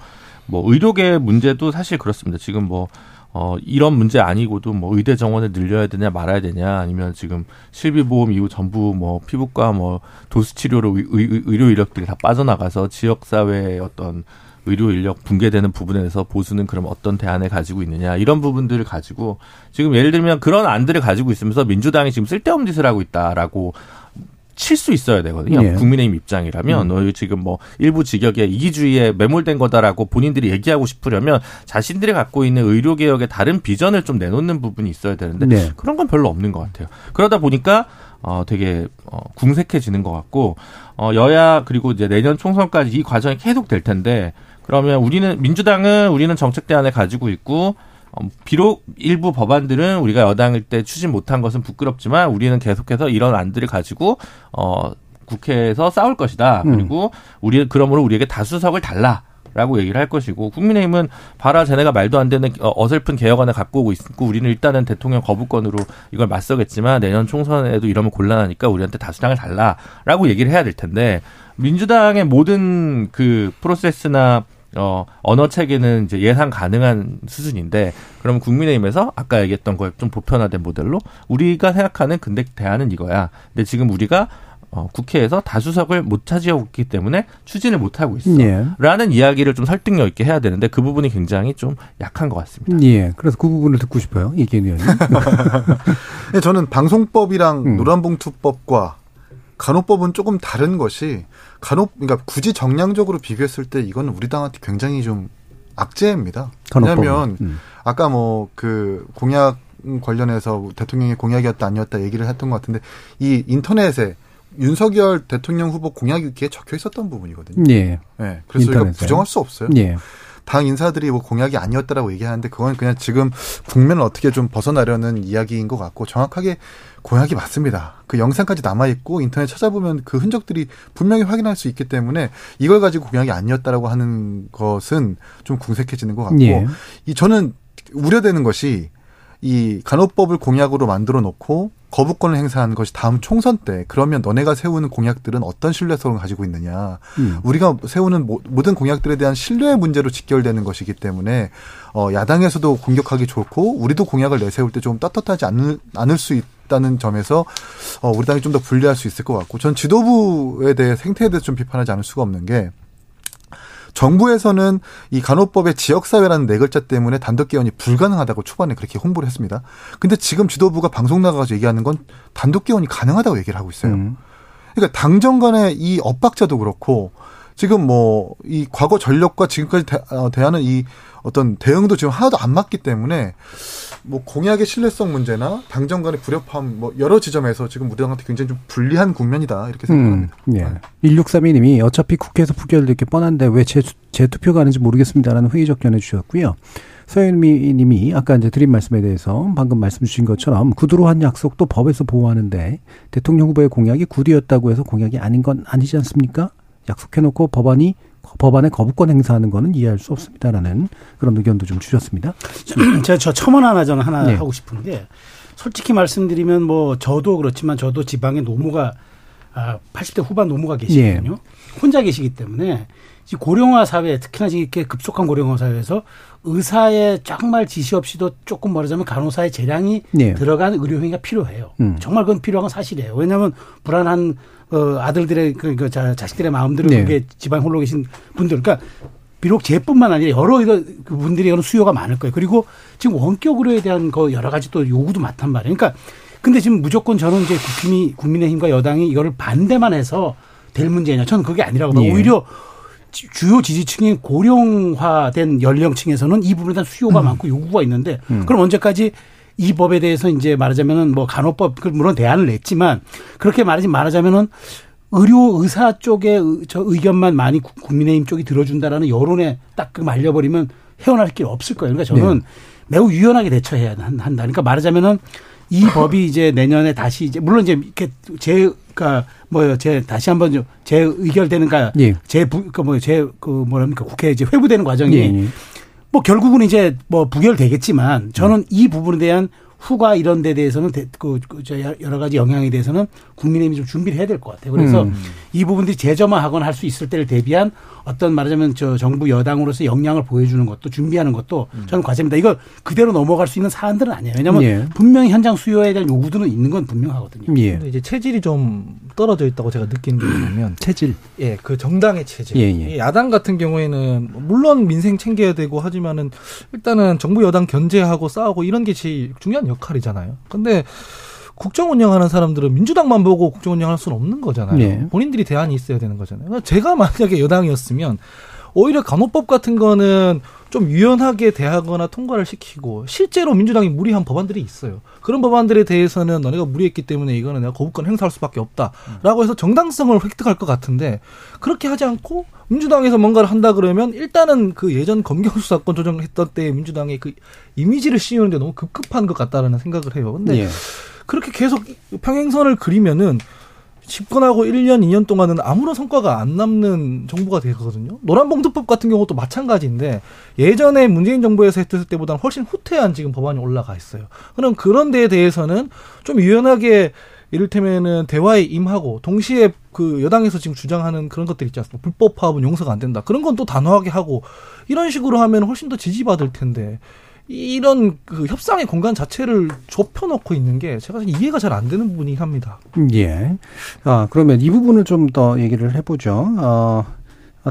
뭐 의료계 문제도 사실 그렇습니다. 지금 뭐 어, 이런 문제 아니고도 뭐 의대 정원을 늘려야 되냐 말아야 되냐 아니면 지금 실비보험 이후 전부 뭐 피부과 뭐 도수 치료로 의, 의, 의료 인력들이 다 빠져나가서 지역 사회의 어떤 의료 인력 붕괴되는 부분에 대해서 보수는 그럼 어떤 대안을 가지고 있느냐 이런 부분들을 가지고 지금 예를 들면 그런 안들을 가지고 있으면서 민주당이 지금 쓸데없는 짓을 하고 있다라고 칠 수 있어야 되거든요. 예. 국민의힘 입장이라면 음. 너 지금 뭐 일부 직역에 이기주의에 매몰된 거다라고 본인들이 얘기하고 싶으려면 자신들이 갖고 있는 의료 개혁의 다른 비전을 좀 내놓는 부분이 있어야 되는데 네. 그런 건 별로 없는 것 같아요. 그러다 보니까 어 되게 어 궁색해지는 것 같고 어 여야 그리고 이제 내년 총선까지 이 과정이 계속 될 텐데 그러면 우리는 민주당은 우리는 정책 대안을 가지고 있고 어, 비록 일부 법안들은 우리가 여당일 때 추진 못한 것은 부끄럽지만 우리는 계속해서 이런 안들을 가지고 어 국회에서 싸울 것이다. 음. 그리고 우리 그러므로 우리에게 다수석을 달라. 라고 얘기를 할 것이고 국민의힘은 봐라 쟤네가 말도 안 되는 어, 어설픈 개혁안을 갖고 오고 있고 우리는 일단은 대통령 거부권으로 이걸 맞서겠지만 내년 총선에도 이러면 곤란하니까 우리한테 다수당을 달라라고 얘기를 해야 될 텐데 민주당의 모든 그 프로세스나 어, 언어 체계는 이제 예상 가능한 수준인데, 그럼 국민의힘에서 아까 얘기했던 거에 좀 보편화된 모델로 우리가 생각하는 근대 대안은 이거야. 근데 지금 우리가 어, 국회에서 다수석을 못 차지하고 있기 때문에 추진을 못 하고 있어. 예. 라는 이야기를 좀 설득력 있게 해야 되는데 그 부분이 굉장히 좀 약한 것 같습니다. 예. 그래서 그 부분을 듣고 싶어요. 이기현 의원님. *laughs* 네, 저는 방송법이랑 음. 노란봉투법과 간호법은 조금 다른 것이 간호 그러니까 굳이 정량적으로 비교했을 때 이건 우리 당한테 굉장히 좀 악재입니다. 왜냐하면 음. 아까 뭐 그 공약 관련해서 대통령의 공약이었다 아니었다 얘기를 했던 것 같은데 이 인터넷에 윤석열 대통령 후보 공약이 기에 적혀 있었던 부분이거든요. 예. 네. 그래서 인터넷에. 이거 부정할 수 없어요. 예. 당 인사들이 뭐 공약이 아니었다라고 얘기하는데 그건 그냥 지금 국면을 어떻게 좀 벗어나려는 이야기인 것 같고 정확하게 공약이 맞습니다. 그 영상까지 남아 있고 인터넷 찾아보면 그 흔적들이 분명히 확인할 수 있기 때문에 이걸 가지고 공약이 아니었다라고 하는 것은 좀 궁색해지는 것 같고 예. 이 저는 우려되는 것이 이 간호법을 공약으로 만들어 놓고 거부권을 행사하는 것이 다음 총선 때 그러면 너네가 세우는 공약들은 어떤 신뢰성을 가지고 있느냐. 음. 우리가 세우는 모든 공약들에 대한 신뢰의 문제로 직결되는 것이기 때문에 어 야당에서도 공격하기 좋고 우리도 공약을 내세울 때 좀 떳떳하지 않을, 않을 수 있다는 점에서 어 우리 당이 좀 더 불리할 수 있을 것 같고 전 지도부에 대해 생태에 대해서 좀 비판하지 않을 수가 없는 게 정부에서는 이 간호법의 지역사회라는 네 글자 때문에 단독 개헌이 불가능하다고 초반에 그렇게 홍보를 했습니다. 근데 지금 지도부가 방송 나가서 얘기하는 건 단독 개헌이 가능하다고 얘기를 하고 있어요. 음. 그러니까 당정 간의 이 엇박자도 그렇고 지금 뭐 이 과거 전력과 지금까지 대, 어, 대하는 이 어떤 대응도 지금 하나도 안 맞기 때문에 뭐 공약의 신뢰성 문제나 당정 간의 불협화음 뭐 여러 지점에서 지금 우리 당한테 굉장히 좀 불리한 국면이다 이렇게 생각합니다. 음, 예. 네. 1632님이 어차피 국회에서 부결될 게 뻔한데 왜 재, 재투표가 하는지 모르겠습니다라는 회의적 견해 주셨고요. 서현미 님이 아까 이제 드린 말씀에 대해서 방금 말씀 주신 것처럼 구두로 한 약속도 법에서 보호하는데 대통령 후보의 공약이 구두였다고 해서 공약이 아닌 건 아니지 않습니까? 약속해놓고 법안이 법안에 거부권 행사하는 거는 이해할 수 없습니다라는 그런 의견도 좀 주셨습니다. *clears throat* 제가 저 첨언 하나 저는 하나 네. 하고 싶은 게 솔직히 말씀드리면 뭐 저도 그렇지만 저도 지방에 노무가 아 80대 후반 노무가 계시거든요. 네. 혼자 계시기 때문에 고령화 사회 특히나 이렇게 급속한 고령화 사회에서 의사의 정말 지시 없이도 조금 말하자면 간호사의 재량이 네. 들어간 의료 행위가 필요해요. 음. 정말 그건 필요한 건 사실이에요. 왜냐하면 불안한 어, 아들들의 그, 그 자, 자식들의 마음들을 네. 그게 집안 홀로 계신 분들, 그러니까 비록 제뿐만 아니라 여러 그 분들이 여러 수요가 많을 거예요. 그리고 지금 원격 의료에 대한 거 여러 가지 또 요구도 많단 말이에요. 그러니까 근데 지금 무조건 저는 이제 국힘이 국민의힘과 여당이 이거를 반대만 해서 될 문제냐? 저는 그게 아니라고 봐요. 예. 오히려 주요 지지층인 고령화된 연령층에서는 이 부분에 대한 수요가 음. 많고 요구가 있는데 음. 그럼 언제까지 이 법에 대해서 이제 말하자면은 뭐 간호법 그 물론 대안을 냈지만 그렇게 말하지 말하자면은 의료 의사 쪽에 저 의견만 많이 국민의힘 쪽이 들어준다라는 여론에 딱그 말려버리면 헤어날 길 없을 거예요. 그러니까 저는 네. 매우 유연하게 대처해야 한다. 그러니까 말하자면은 이 *laughs* 법이 이제 내년에 다시 이제 물론 이제 이렇게 제 그러니까 뭐제 다시 한번 제 의결되는가 예. 제부그뭐제그 그 뭐랍니까 국회 이제 회부되는 과정이 예. 예. 뭐 결국은 이제 뭐 부결되겠지만 저는 음. 이 부분에 대한 후가 이런 데 대해서는 그, 그 여러 가지 영향에 대해서는 국민의힘이 좀 준비를 해야 될 것 같아요. 그래서 음. 이 부분들이 재점화하거나 할 수 있을 때를 대비한 어떤 말하자면 저 정부 여당으로서 역량을 보여주는 것도 준비하는 것도 음. 저는 과제입니다. 이거 그대로 넘어갈 수 있는 사안들은 아니에요. 왜냐하면 예. 분명히 현장 수요에 대한 요구들은 있는 건 분명하거든요. 예. 근데 이제 체질이 좀 떨어져 있다고 제가 느낀 게 뭐냐면 *clears throat* 체질. 예, 그 정당의 체질. 예, 예. 야당 같은 경우에는 물론 민생 챙겨야 되고 하지만은 일단은 정부 여당 견제하고 싸우고 이런 게 제일 중요한 역 할이잖아요. 근데 국정 운영하는 사람들은 민주당만 보고 국정 운영할 수는 없는 거잖아요. 네. 본인들이 대안이 있어야 되는 거잖아요. 그러니까 제가 *laughs* 만약에 여당이었으면 오히려 간호법 같은 거는 좀 유연하게 대하거나 통과를 시키고 실제로 민주당이 무리한 법안들이 있어요. 그런 법안들에 대해서는 너네가 무리했기 때문에 이거는 내가 거부권 행사할 수밖에 없다라고 해서 정당성을 획득할 것 같은데 그렇게 하지 않고 민주당에서 뭔가를 한다 그러면 일단은 그 예전 검경 수사권 조정했던 때 민주당의 그 이미지를 씌우는데 너무 급급한 것 같다라는 생각을 해요. 근데 예. 그렇게 계속 평행선을 그리면은 집권하고 1년, 2년 동안은 아무런 성과가 안 남는 정부가 되거든요. 노란봉투법 같은 경우도 마찬가지인데 예전에 문재인 정부에서 했을 때보다는 훨씬 후퇴한 지금 법안이 올라가 있어요. 그럼 그런 데에 대해서는 좀 유연하게 이를테면은 대화에 임하고 동시에 그 여당에서 지금 주장하는 그런 것들 있지 않습니까? 불법 파업은 용서가 안 된다. 그런 건 또 단호하게 하고 이런 식으로 하면 훨씬 더 지지받을 텐데 이런 그 협상의 공간 자체를 좁혀놓고 있는 게 제가 이해가 잘 안 되는 부분이 합니다. 예. 아, 그러면 이 부분을 좀 더 얘기를 해보죠. 어,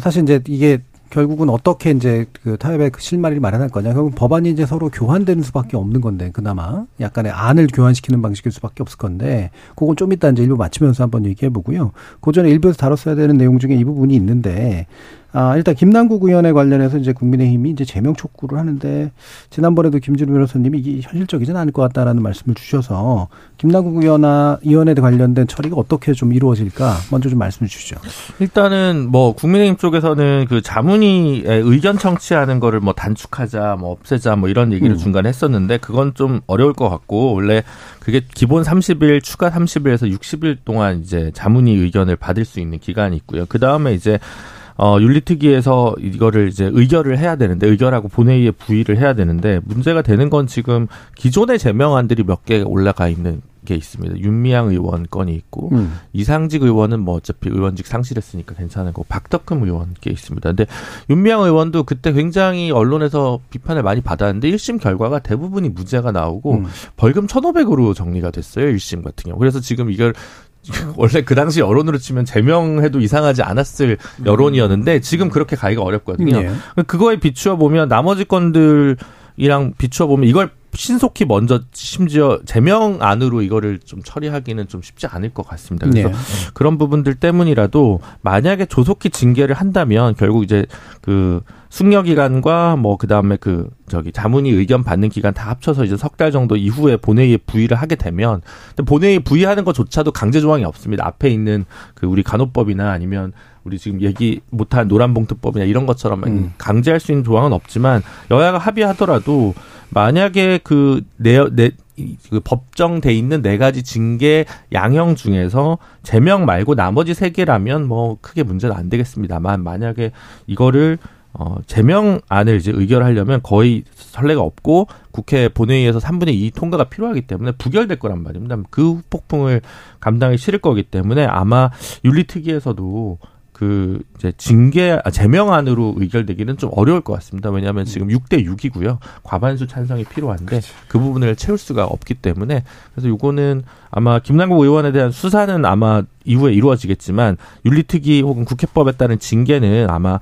사실 이제 이게 결국은 어떻게 이제 그 타협의 실마리를 마련할 거냐. 결국 법안이 이제 서로 교환되는 수밖에 없는 건데, 그나마 약간의 안을 교환시키는 방식일 수밖에 없을 건데, 그건 좀 이따 이제 일부 마치면서 한번 얘기해 보고요. 그 전에 일부에서 다뤘어야 되는 내용 중에 이 부분이 있는데, 아, 일단 김남국 의원에 관련해서 이제 국민의힘이 이제 제명 촉구를 하는데 지난번에도 김진우 변호사님이 이게 현실적이지는 않을 것 같다라는 말씀을 주셔서 김남국 의원아 의원에 관련된 처리가 어떻게 좀 이루어질까 먼저 좀 말씀해 주시죠. 일단은 뭐 국민의힘 쪽에서는 그 자문위 의견 청취하는 거를 뭐 단축하자 뭐 없애자 뭐 이런 얘기를 음. 중간에 했었는데 그건 좀 어려울 것 같고 원래 그게 기본 30일 추가 30일에서 60일 동안 이제 자문위 의견을 받을 수 있는 기간이 있고요. 그 다음에 이제 어, 윤리특위에서 이거를 이제 의결을 해야 되는데, 의결하고 본회의에 부의를 해야 되는데, 문제가 되는 건 지금 기존의 제명안들이 몇 개 올라가 있는 게 있습니다. 윤미향 의원 건이 있고, 음. 이상직 의원은 뭐 어차피 의원직 상실했으니까 괜찮은 거, 박덕흠 의원 게 있습니다. 근데 윤미향 의원도 그때 굉장히 언론에서 비판을 많이 받았는데, 1심 결과가 대부분이 무죄가 나오고, 음. 벌금 1,500으로 정리가 됐어요. 1심 같은 경우. 그래서 지금 이걸 *laughs* 원래 그 당시 여론으로 치면 제명해도 이상하지 않았을 음. 여론이었는데 지금 그렇게 가기가 어렵거든요. 네. 그거에 비추어 보면 나머지 건들이랑 비추어 보면 이걸 신속히 먼저 심지어 제명안으로 이거를 좀 처리하기는 좀 쉽지 않을 것 같습니다. 그래서 네. 그런 부분들 때문이라도 만약에 조속히 징계를 한다면 결국 이제 그 숙려 기간과 뭐 그다음에 그 저기 자문위 의견 받는 기간 다 합쳐서 이제 석 달 정도 이후에 본회의에 부의를 하게 되면 근데 본회의 부의하는 것조차도 강제 조항이 없습니다. 앞에 있는 그 우리 간호법이나 아니면 우리 지금 얘기 못한 노란봉투법이나 이런 것처럼 음. 강제할 수 있는 조항은 없지만 여야가 합의하더라도 만약에 그 내 내 그 법정돼 있는 네 가지 징계 양형 중에서 제명 말고 나머지 세 개라면 뭐 크게 문제는 안 되겠습니다만 만약에 이거를 어, 제명안을 이제 의결하려면 거의 선례가 없고 국회 본회의에서 3분의 2 통과가 필요하기 때문에 부결될 거란 말입니다. 그 폭풍을 감당이 싫을 거기 때문에 아마 윤리특위에서도 그 이제 징계 아, 제명안으로 의결되기는 좀 어려울 것 같습니다. 왜냐하면 지금 6대 6이고요. 과반수 찬성이 필요한데 그렇죠. 그 부분을 채울 수가 없기 때문에 그래서 요거는 아마 김남국 의원에 대한 수사는 아마 이후에 이루어지겠지만 윤리특위 혹은 국회법에 따른 징계는 아마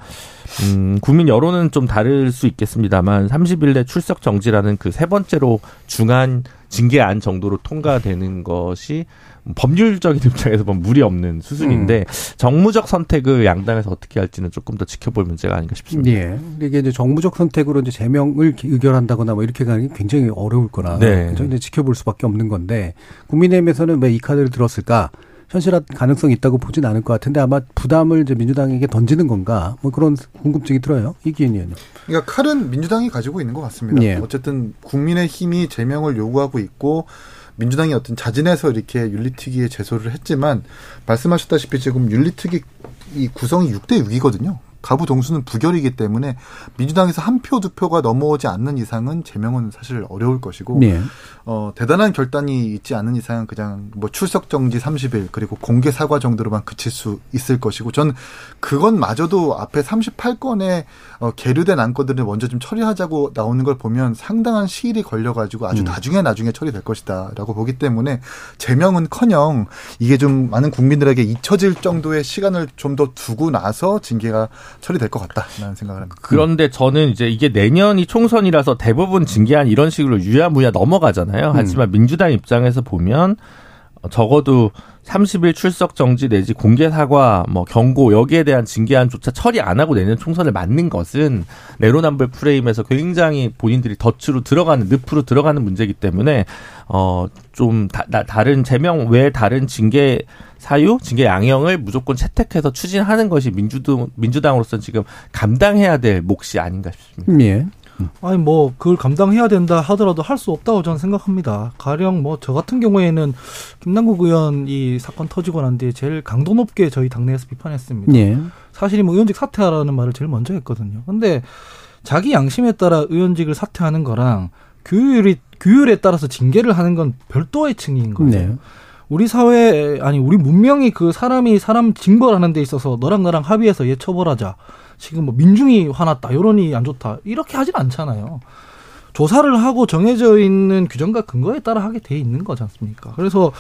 음, 국민 여론은 좀 다를 수 있겠습니다만 30일 내 출석 정지라는 그 세 번째로 중한 징계안 정도로 통과되는 것이 법률적인 *laughs* 입장에서 보면 무리 없는 수준인데 음. 정무적 선택을 양당에서 어떻게 할지는 조금 더 지켜볼 문제가 아닌가 싶습니다. 예. 이게 이제 정무적 선택으로 이제 제명을 의결한다거나 뭐 이렇게 가는 게 굉장히 어려울 거나 네. 굉장히 지켜볼 수밖에 없는 건데 국민의힘에서는 왜 이 카드를 들었을까? 현실화 가능성이 있다고 보진 않을 것 같은데 아마 부담을 이제 민주당에게 던지는 건가 뭐 그런 궁금증이 들어요 이기현 의원님. 그러니까 칼은 민주당이 가지고 있는 것 같습니다. 예. 어쨌든 국민의 힘이 제명을 요구하고 있고 민주당이 어떤 자진해서 이렇게 윤리특위에 제소를 했지만 말씀하셨다시피 지금 윤리특위 이 구성이 6대 6이거든요. 가부 동수는 부결이기 때문에 민주당에서 한 표 두 표가 넘어오지 않는 이상은 제명은 사실 어려울 것이고 네. 어, 대단한 결단이 있지 않은 이상은 그냥 뭐 출석 정지 30일 그리고 공개 사과 정도로만 그칠 수 있을 것이고 전 그것마저도 앞에 38건의 어, 계류된 안건들을 먼저 좀 처리하자고 나오는 걸 보면 상당한 시일이 걸려가지고 아주 음. 나중에 나중에 처리될 것이다라고 보기 때문에 제명은커녕 이게 좀 많은 국민들에게 잊혀질 정도의 시간을 좀 더 두고 나서 징계가 처리될 것 같다라는 생각을 합니다. 그런데 저는 이제 이게 내년이 총선이라서 대부분 징계안 이런 식으로 유야무야 넘어가잖아요. 음. 하지만 음. 민주당 입장에서 보면 적어도 30일 출석 정지 내지 공개 사과, 뭐 경고 여기에 대한 징계안조차 처리 안 하고 내년 총선을 맞는 것은 내로남불 프레임에서 굉장히 본인들이 덫으로 들어가는 늪으로 들어가는 문제이기 때문에 어좀 다른 제명 외 다른 징계 사유, 징계 양형을 무조건 채택해서 추진하는 것이 민주당 민주당으로서는 지금 감당해야 될 몫이 아닌가 싶습니다. 예. 아니 뭐 그걸 감당해야 된다 하더라도 할 수 없다고 저는 생각합니다. 가령 뭐 저 같은 경우에는 김남국 의원 이 사건 터지고 난 뒤에 제일 강도 높게 저희 당내에서 비판했습니다. 예. 사실이 뭐 의원직 사퇴하라는 말을 제일 먼저 했거든요. 근데 자기 양심에 따라 의원직을 사퇴하는 거랑 규율이 규율에 따라서 징계를 하는 건 별도의 층인 거죠. 네. 우리 사회 아니 우리 문명이 그 사람이 사람 징벌하는 데 있어서 너랑 나랑 합의해서 얘 처벌하자. 지금 뭐 민중이 화났다, 여론이 안 좋다 이렇게 하진 않잖아요. 조사를 하고 정해져 있는 규정과 근거에 따라 하게 돼 있는 거지 않습니까? 그래서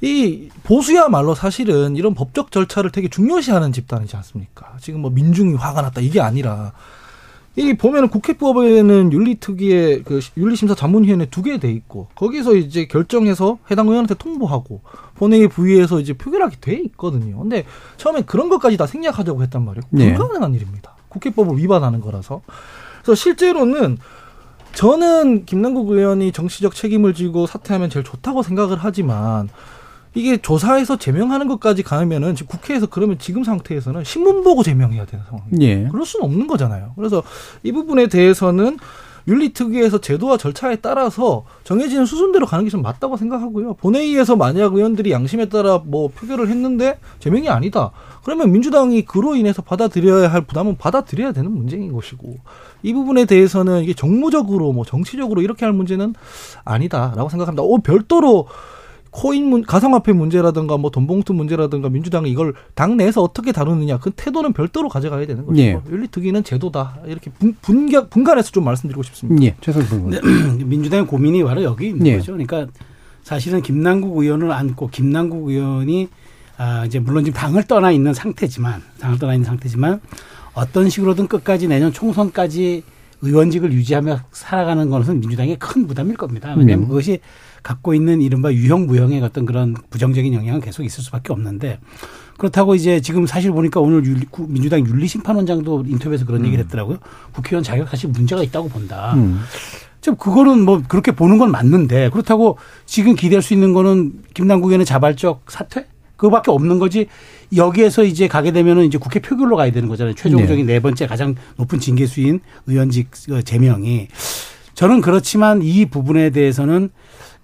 이 보수야말로 사실은 이런 법적 절차를 되게 중요시하는 집단이지 않습니까? 지금 뭐 민중이 화가 났다 이게 아니라 이 보면은 국회법에는 윤리특위의 그 윤리심사 자문위원회 두 개 돼 있고 거기서 이제 결정해서 해당 의원한테 통보하고 본회의 부위에서 이제 표결하게 돼 있거든요. 근데 처음에 그런 것까지 다 생략하자고 했단 말이에요. 네. 불가능한 일입니다. 국회법을 위반하는 거라서. 그래서 실제로는 저는 김남국 의원이 정치적 책임을 지고 사퇴하면 제일 좋다고 생각을 하지만 이게 조사해서 제명하는 것까지 가면은 지금 국회에서 그러면 지금 상태에서는 신문 보고 제명해야 되는 상황입니다. 예. 그럴 수는 없는 거잖아요. 그래서 이 부분에 대해서는 윤리특위에서 제도와 절차에 따라서 정해지는 수순대로 가는 게 좀 맞다고 생각하고요. 본회의에서 만약 의원들이 양심에 따라 뭐 표결을 했는데 제명이 아니다. 그러면 민주당이 그로 인해서 받아들여야 할 부담은 받아들여야 되는 문제인 것이고 이 부분에 대해서는 이게 정무적으로 뭐 정치적으로 이렇게 할 문제는 아니다라고 생각합니다. 오 별도로 코인 문, 가상화폐 문제라든가 뭐 돈봉투 문제라든가 민주당이 이걸 당 내에서 어떻게 다루느냐 그 태도는 별도로 가져가야 되는 거죠. 예. 윤리특위는 제도다 이렇게 분, 분간, 분간해서 좀 말씀드리고 싶습니다. 예. 최선 네. *clears throat* 민주당의 고민이 바로 여기 있는 예. 거죠. 그러니까 사실은 김남국 의원을 안고 김남국 의원이 아 이제 물론 지금 당을 떠나 있는 상태지만 당을 떠나 있는 상태지만 어떤 식으로든 끝까지 내년 총선까지 의원직을 유지하며 살아가는 것은 민주당의 큰 부담일 겁니다. 왜냐하면 음. 그것이 갖고 있는 이른바 유형 무형의 어떤 그런 부정적인 영향은 계속 있을 수밖에 없는데 그렇다고 이제 지금 사실 보니까 오늘 윤리, 민주당 윤리심판원장도 인터뷰에서 그런 음. 얘기를 했더라고요. 국회의원 자격 사실 문제가 있다고 본다. 음. 좀 그거는 뭐 그렇게 보는 건 맞는데 그렇다고 지금 기대할 수 있는 거는 김남국 의원의 자발적 사퇴? 그거밖에 없는 거지 여기에서 이제 가게 되면은 이제 국회 표결로 가야 되는 거잖아요. 최종적인 네, 네 번째 가장 높은 징계 수인 의원직 어, 제명이 저는 그렇지만 이 부분에 대해서는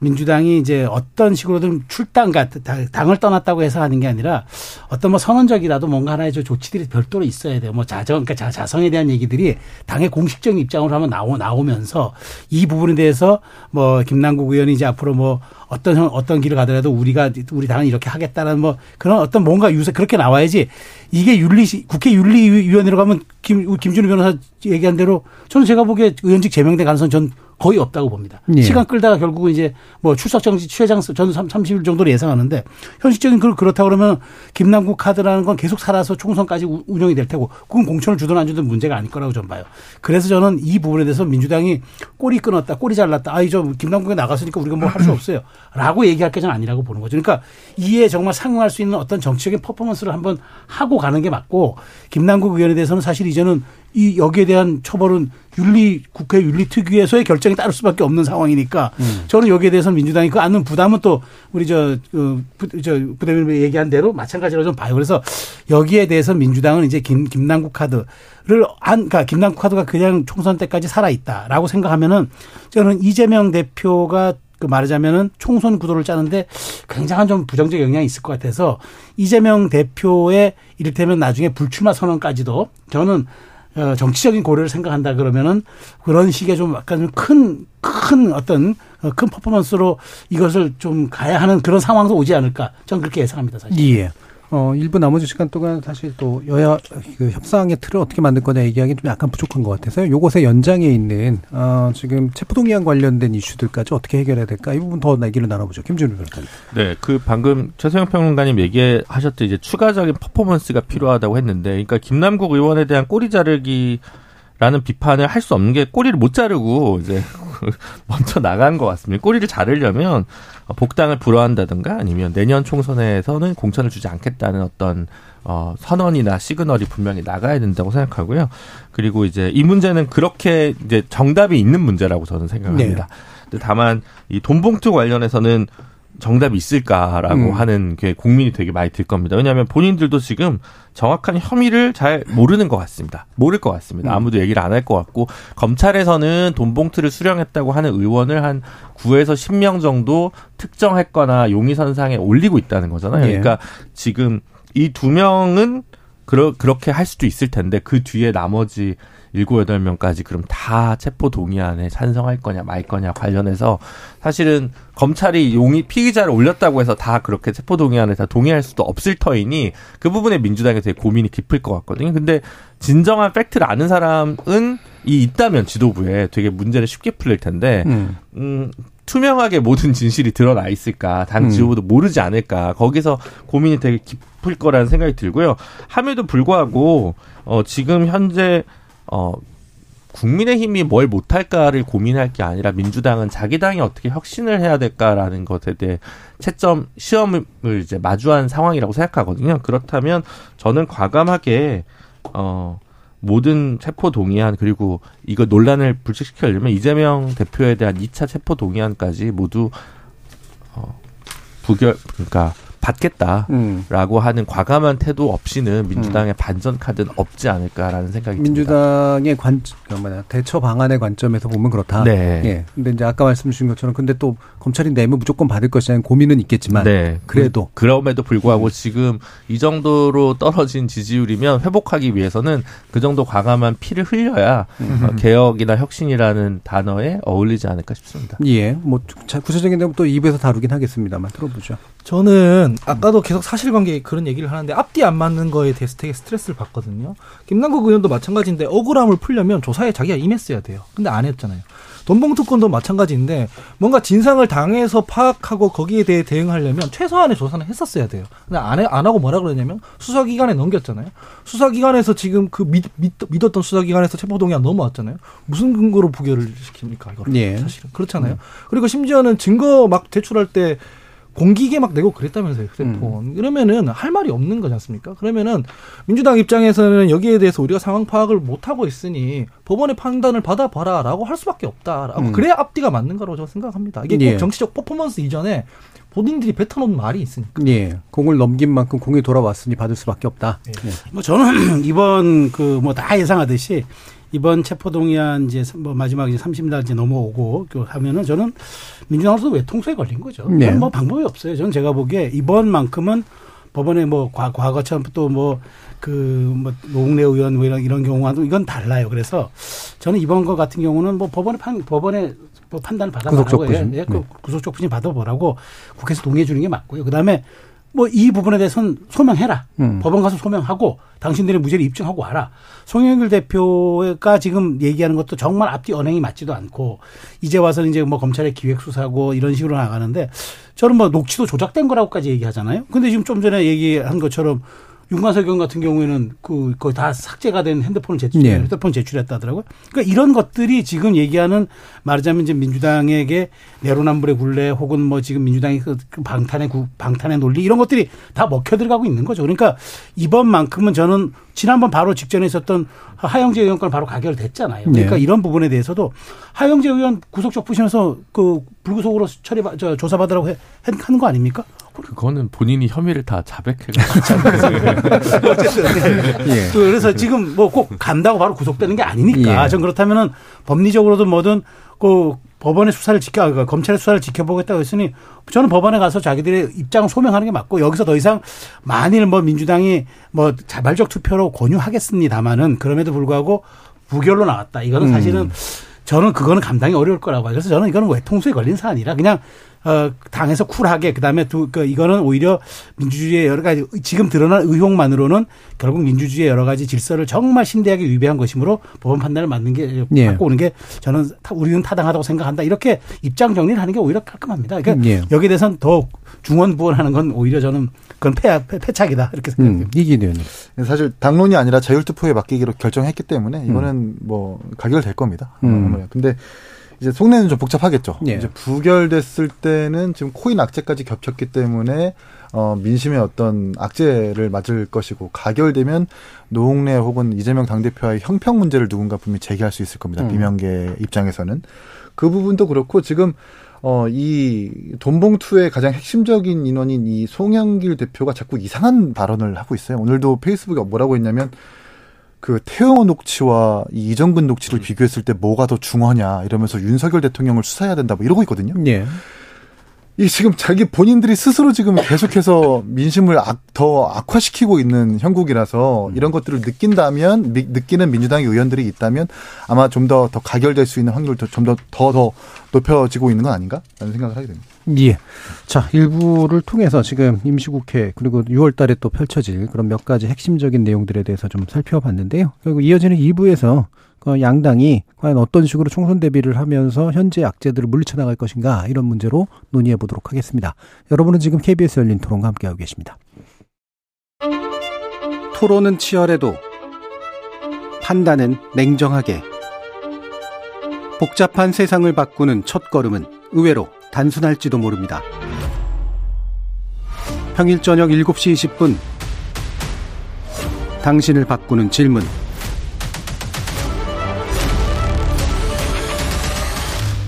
민주당이 이제 어떤 식으로든 출당가 당을 떠났다고 해서 하는 게 아니라 어떤 뭐 선언적이라도 뭔가 하나의 저 조치들이 별도로 있어야 돼요. 뭐 자정 그러니까 자성에 대한 얘기들이 당의 공식적인 입장으로 한번 나오 나오면서 이 부분에 대해서 뭐 김남국 의원이 이제 앞으로 뭐 어떤 어떤 길을 가더라도 우리가 우리 당은 이렇게 하겠다라는 뭐 그런 어떤 뭔가 유세 그렇게 나와야지 이게 윤리 국회 윤리위원회로 가면 김 김준우 변호사 얘기한 대로 저는 제가 보기에 의원직 제명될 가능성 전 거의 없다고 봅니다. 예. 시간 끌다가 결국은 이제 뭐 출석 정지 최장 저는 30일 정도로 예상하는데 현실적인 그 그렇다 그러면 김남국 카드라는 건 계속 살아서 총선까지 운영이 될 테고 그건 공천을 주든 안 주든 문제가 아닐 거라고 좀 봐요. 그래서 저는 이 부분에 대해서 민주당이 꼬리 끊었다, 꼬리 잘랐다. 아 이 저 김남국에 나갔으니까 우리가 뭐 할 수 *clears throat* 없어요. 라고 얘기할 게좀 아니라고 보는 거죠. 그러니까 이에 정말 상응할 수 있는 어떤 정치적인 퍼포먼스를 한번 하고 가는 게 맞고 김남국 의원에 대해서는 사실 이제는 이 여기에 대한 처벌은 윤리 국회 윤리특위에서의 결정이 따를 수밖에 없는 상황이니까 음. 저는 여기에 대해서 민주당이 그 안는 부담은 또 우리 저저 그, 부대변인 얘기한 대로 마찬가지로 좀 봐요. 그래서 여기에 대해서 민주당은 이제 김 김남국 카드를 안 그러니까 김남국 카드가 그냥 총선 때까지 살아 있다라고 생각하면은 저는 이재명 대표가 그 말하자면은 총선 구도를 짜는데 굉장한 좀 부정적 영향이 있을 것 같아서 이재명 대표의 이를테면 나중에 불출마 선언까지도 저는 어, 정치적인 고려를 생각한다 그러면은 그런 식의 좀 약간 큰, 큰 어떤 어, 큰 퍼포먼스로 이것을 좀 가야 하는 그런 상황도 오지 않을까. 저는 그렇게 예상합니다, 사실. 예. 어, 일부 나머지 시간 동안 사실 또 여야 그 협상의 틀을 어떻게 만들 거냐 얘기하기 좀 약간 부족한 것 같아서요. 요것의 연장에 있는 어, 지금 체포동의안 관련된 이슈들까지 어떻게 해결해야 될까 이 부분 더 얘기를 나눠보죠. 김준우 변호사님. 네, 그 방금 최소영 평론가님 얘기하셨듯 이제 추가적인 퍼포먼스가 필요하다고 했는데, 그러니까 김남국 의원에 대한 꼬리 자르기 라는 비판을 할 수 없는 게 꼬리를 못 자르고 이제 *laughs* 먼저 나간 것 같습니다. 꼬리를 자르려면 복당을 불허한다든가 아니면 내년 총선에서는 공천을 주지 않겠다는 어떤 어 선언이나 시그널이 분명히 나가야 된다고 생각하고요. 그리고 이제 이 문제는 그렇게 이제 정답이 있는 문제라고 저는 생각합니다. 네. 다만 이 돈봉투 관련해서는 정답이 있을까라고 음. 하는 게 국민이 되게 많이 들 겁니다. 왜냐하면 본인들도 지금 정확한 혐의를 잘 모르는 것 같습니다. 모를 것 같습니다. 음. 아무도 얘기를 안 할 것 같고 검찰에서는 돈 봉투를 수령했다고 하는 의원을 한 9에서 10명 정도 특정했거나 용의선상에 올리고 있다는 거잖아요. 예. 그러니까 지금 이 두 명은 그러, 그렇게 할 수도 있을 텐데 그 뒤에 나머지 일곱 여덟 명까지 그럼 다 체포 동의안에 찬성할 거냐 말 거냐 관련해서 사실은 검찰이 용의 피의자를 올렸다고 해서 다 그렇게 체포 동의안에 다 동의할 수도 없을 터이니 그 부분에 민주당이 되게 고민이 깊을 것 같거든요. 근데 진정한 팩트를 아는 사람은 이 있다면 지도부에 되게 문제를 쉽게 풀릴 텐데 음, 음 투명하게 모든 진실이 드러나 있을까 당 음. 지도부도 음. 모르지 않을까 거기서 고민이 되게 깊을 거라는 생각이 들고요. 함에도 불구하고 어 지금 현재 어, 국민의힘이 뭘 못할까를 고민할 게 아니라 민주당은 자기 당이 어떻게 혁신을 해야 될까라는 것에 대해 채점 시험을 이제 마주한 상황이라고 생각하거든요. 그렇다면 저는 과감하게 어 모든 체포 동의안 그리고 이거 논란을 불식시키려면 이재명 대표에 대한 2차 체포 동의안까지 모두 어 부결 그러니까 받겠다라고 음. 하는 과감한 태도 없이는 민주당의 음. 반전 카드는 없지 않을까라는 생각이 민주당의 듭니다. 관, 그 대처 방안의 관점에서 보면 그렇다. 네. 예. 근데 이제 아까 말씀 주신 것처럼 근데 또 검찰이 내면 무조건 받을 것이라는 고민은 있겠지만 네. 그래도 그, 그럼에도 불구하고 음. 지금 이 정도로 떨어진 지지율이면 회복하기 위해서는 그 정도 과감한 피를 흘려야 음. 어, 개혁이나 혁신이라는 단어에 어울리지 않을까 싶습니다. 예. 뭐 구체적인 내용 또 입에서 다루긴 하겠습니다만 들어보죠. 저는 아까도 계속 사실관계 그런 얘기를 하는데 앞뒤 안 맞는 거에 대해서 되게 스트레스를 받거든요. 김남국 의원도 마찬가지인데 억울함을 풀려면 조사에 자기가 임했어야 돼요. 근데 안 했잖아요. 돈봉투권도 마찬가지인데 뭔가 진상을 당해서 파악하고 거기에 대해 대응하려면 최소한의 조사는 했었어야 돼요. 근데 안, 해, 안 하고 뭐라 그러냐면 수사기관에 넘겼잖아요. 수사기관에서 지금 그 믿, 믿, 믿었던 수사기관에서 체포동의안 넘어왔잖아요. 무슨 근거로 부결을 시킵니까? 이거 예. 사실은 그렇잖아요. 음. 그리고 심지어는 증거 막 제출할 때 공기계 막 내고 그랬다면서요 휴대폰 음. 그러면은 할 말이 없는 거지 않습니까 그러면은 민주당 입장에서는 여기에 대해서 우리가 상황 파악을 못 하고 있으니 법원의 판단을 받아봐라라고 할 수밖에 없다라고 음. 그래야 앞뒤가 맞는 거라고 저는 생각합니다 이게 예. 정치적 퍼포먼스 이전에 본인들이 뱉어놓은 말이 있으니까. 예. 공을 넘긴 만큼 공이 돌아왔으니 받을 수밖에 없다. 예. 예. 뭐 저는 *clears throat* 이번 그 뭐 다 예상하듯이 이번 체포동의안 이제 뭐 마지막 이제 30날 이제 넘어오고 그 하면은 저는 민주당으로서 외통수에 걸린 거죠. 네. 뭐 방법이 없어요. 저는 제가 보기에 이번만큼은 법원에 뭐 과, 과거처럼 또 뭐 그뭐 노웅래 의원 뭐 이런 이런 경우와도 이건 달라요. 그래서 저는 이번 거 같은 경우는 뭐 법원의 판 법원의 뭐 판단을 받아보라고 예, 예, 그 네. 구속적 부심 받아보라고 국회에서 동의해 주는 게 맞고요. 그다음에 뭐 이 부분에 대해서는 소명해라. 음. 법원 가서 소명하고 당신들의 무죄를 입증하고 와라. 송영길 대표가 지금 얘기하는 것도 정말 앞뒤 언행이 맞지도 않고 이제 와서는 이제 뭐 검찰의 기획 수사고 이런 식으로 나가는데 저는 뭐 녹취도 조작된 거라고까지 얘기하잖아요. 근데 지금 좀 전에 얘기한 것처럼 윤관석 의원 같은 경우에는 그 거의 다 삭제가 된 핸드폰을 제출, 네. 핸드폰 제출했다더라고요. 그러니까 이런 것들이 지금 얘기하는 말하자면 이제 민주당에게 내로남불의 굴레 혹은 뭐 지금 민주당의 그 방탄의 구, 방탄의 논리 이런 것들이 다 먹혀 들어가고 있는 거죠. 그러니까 이번만큼은 저는 지난번 바로 직전에 있었던 하영재 의원 건 바로 가결됐잖아요. 그러니까 네. 이런 부분에 대해서도 하영재 의원 구속적 부심에서 그 불구속으로 처리 저 조사받으라고 해, 하는 거 아닙니까? 그거는 본인이 혐의를 다 자백해가지고. *laughs* 어쨌든. 네. 예. 그래서 지금 뭐 꼭 간다고 바로 구속되는 게 아니니까. 예. 전 그렇다면은 법리적으로도 뭐든 그 법원의 수사를 지켜, 그러니까 검찰의 수사를 지켜보겠다고 했으니 저는 법원에 가서 자기들의 입장을 소명하는 게 맞고 여기서 더 이상 만일 뭐 민주당이 뭐 자발적 투표로 권유하겠습니다마는 그럼에도 불구하고 부결로 나왔다. 이거는 사실은 음. 저는 그거는 감당이 어려울 거라고 봐요. 그래서 저는 이거는 외통수에 걸린 사안이라 그냥 어, 당에서 쿨하게 그다음에 두, 그, 이거는 오히려 민주주의의 여러 가지 지금 드러난 의혹만으로는 결국 민주주의의 여러 가지 질서를 정말 심대하게 위배한 것이므로 법원 판단을 맞는 게 예. 갖고 오는 게 저는 타, 우리는 타당하다고 생각한다 이렇게 입장 정리를 하는 게 오히려 깔끔합니다. 그러니까 예. 여기에 대해서는 더 중원부원하는 건 오히려 저는 그건 패, 패 착이다 이렇게 생각해요. 음, 이기는 사실 당론이 아니라 자율투표에 맡기기로 결정했기 때문에 이거는 음. 뭐 가결될 겁니다. 음. 근데 이제 속내는 좀 복잡하겠죠. 예. 이제 부결됐을 때는 지금 코인 악재까지 겹쳤기 때문에 어 민심의 어떤 악재를 맞을 것이고 가결되면 노웅래 혹은 이재명 당대표와의 형평 문제를 누군가 분명히 제기할 수 있을 겁니다. 음. 비명계 입장에서는 그 부분도 그렇고 지금 어, 이 돈봉투의 가장 핵심적인 인원인 이 송영길 대표가 자꾸 이상한 발언을 하고 있어요. 오늘도 페이스북에 뭐라고 했냐면 그 태영호 녹취와 이 이정근 녹취를 음. 비교했을 때 뭐가 더 중하냐 이러면서 윤석열 대통령을 수사해야 된다 뭐 이러고 있거든요. 예. 이 지금 자기 본인들이 스스로 지금 계속해서 민심을 악, 더 악화시키고 있는 형국이라서 음. 이런 것들을 느낀다면 미, 느끼는 민주당의 의원들이 있다면 아마 좀더더 가결될 수 있는 확률도 좀더더 더 높여지고 있는 건 아닌가라는 생각을 하게 됩니다. 예. 자, 일부를 통해서 지금 임시국회 그리고 6월 달에 또 펼쳐질 그런 몇 가지 핵심적인 내용들에 대해서 좀 살펴봤는데요. 그리고 이어지는 2부에서 그 양당이 과연 어떤 식으로 총선 대비를 하면서 현재 악재들을 물리쳐 나갈 것인가 이런 문제로 논의해 보도록 하겠습니다. 여러분은 지금 KBS 열린 토론과 함께하고 계십니다. 토론은 치열해도 판단은 냉정하게 복잡한 세상을 바꾸는 첫 걸음은 의외로 단순할지도 모릅니다. 평일 저녁 7시 20분 당신을 바꾸는 질문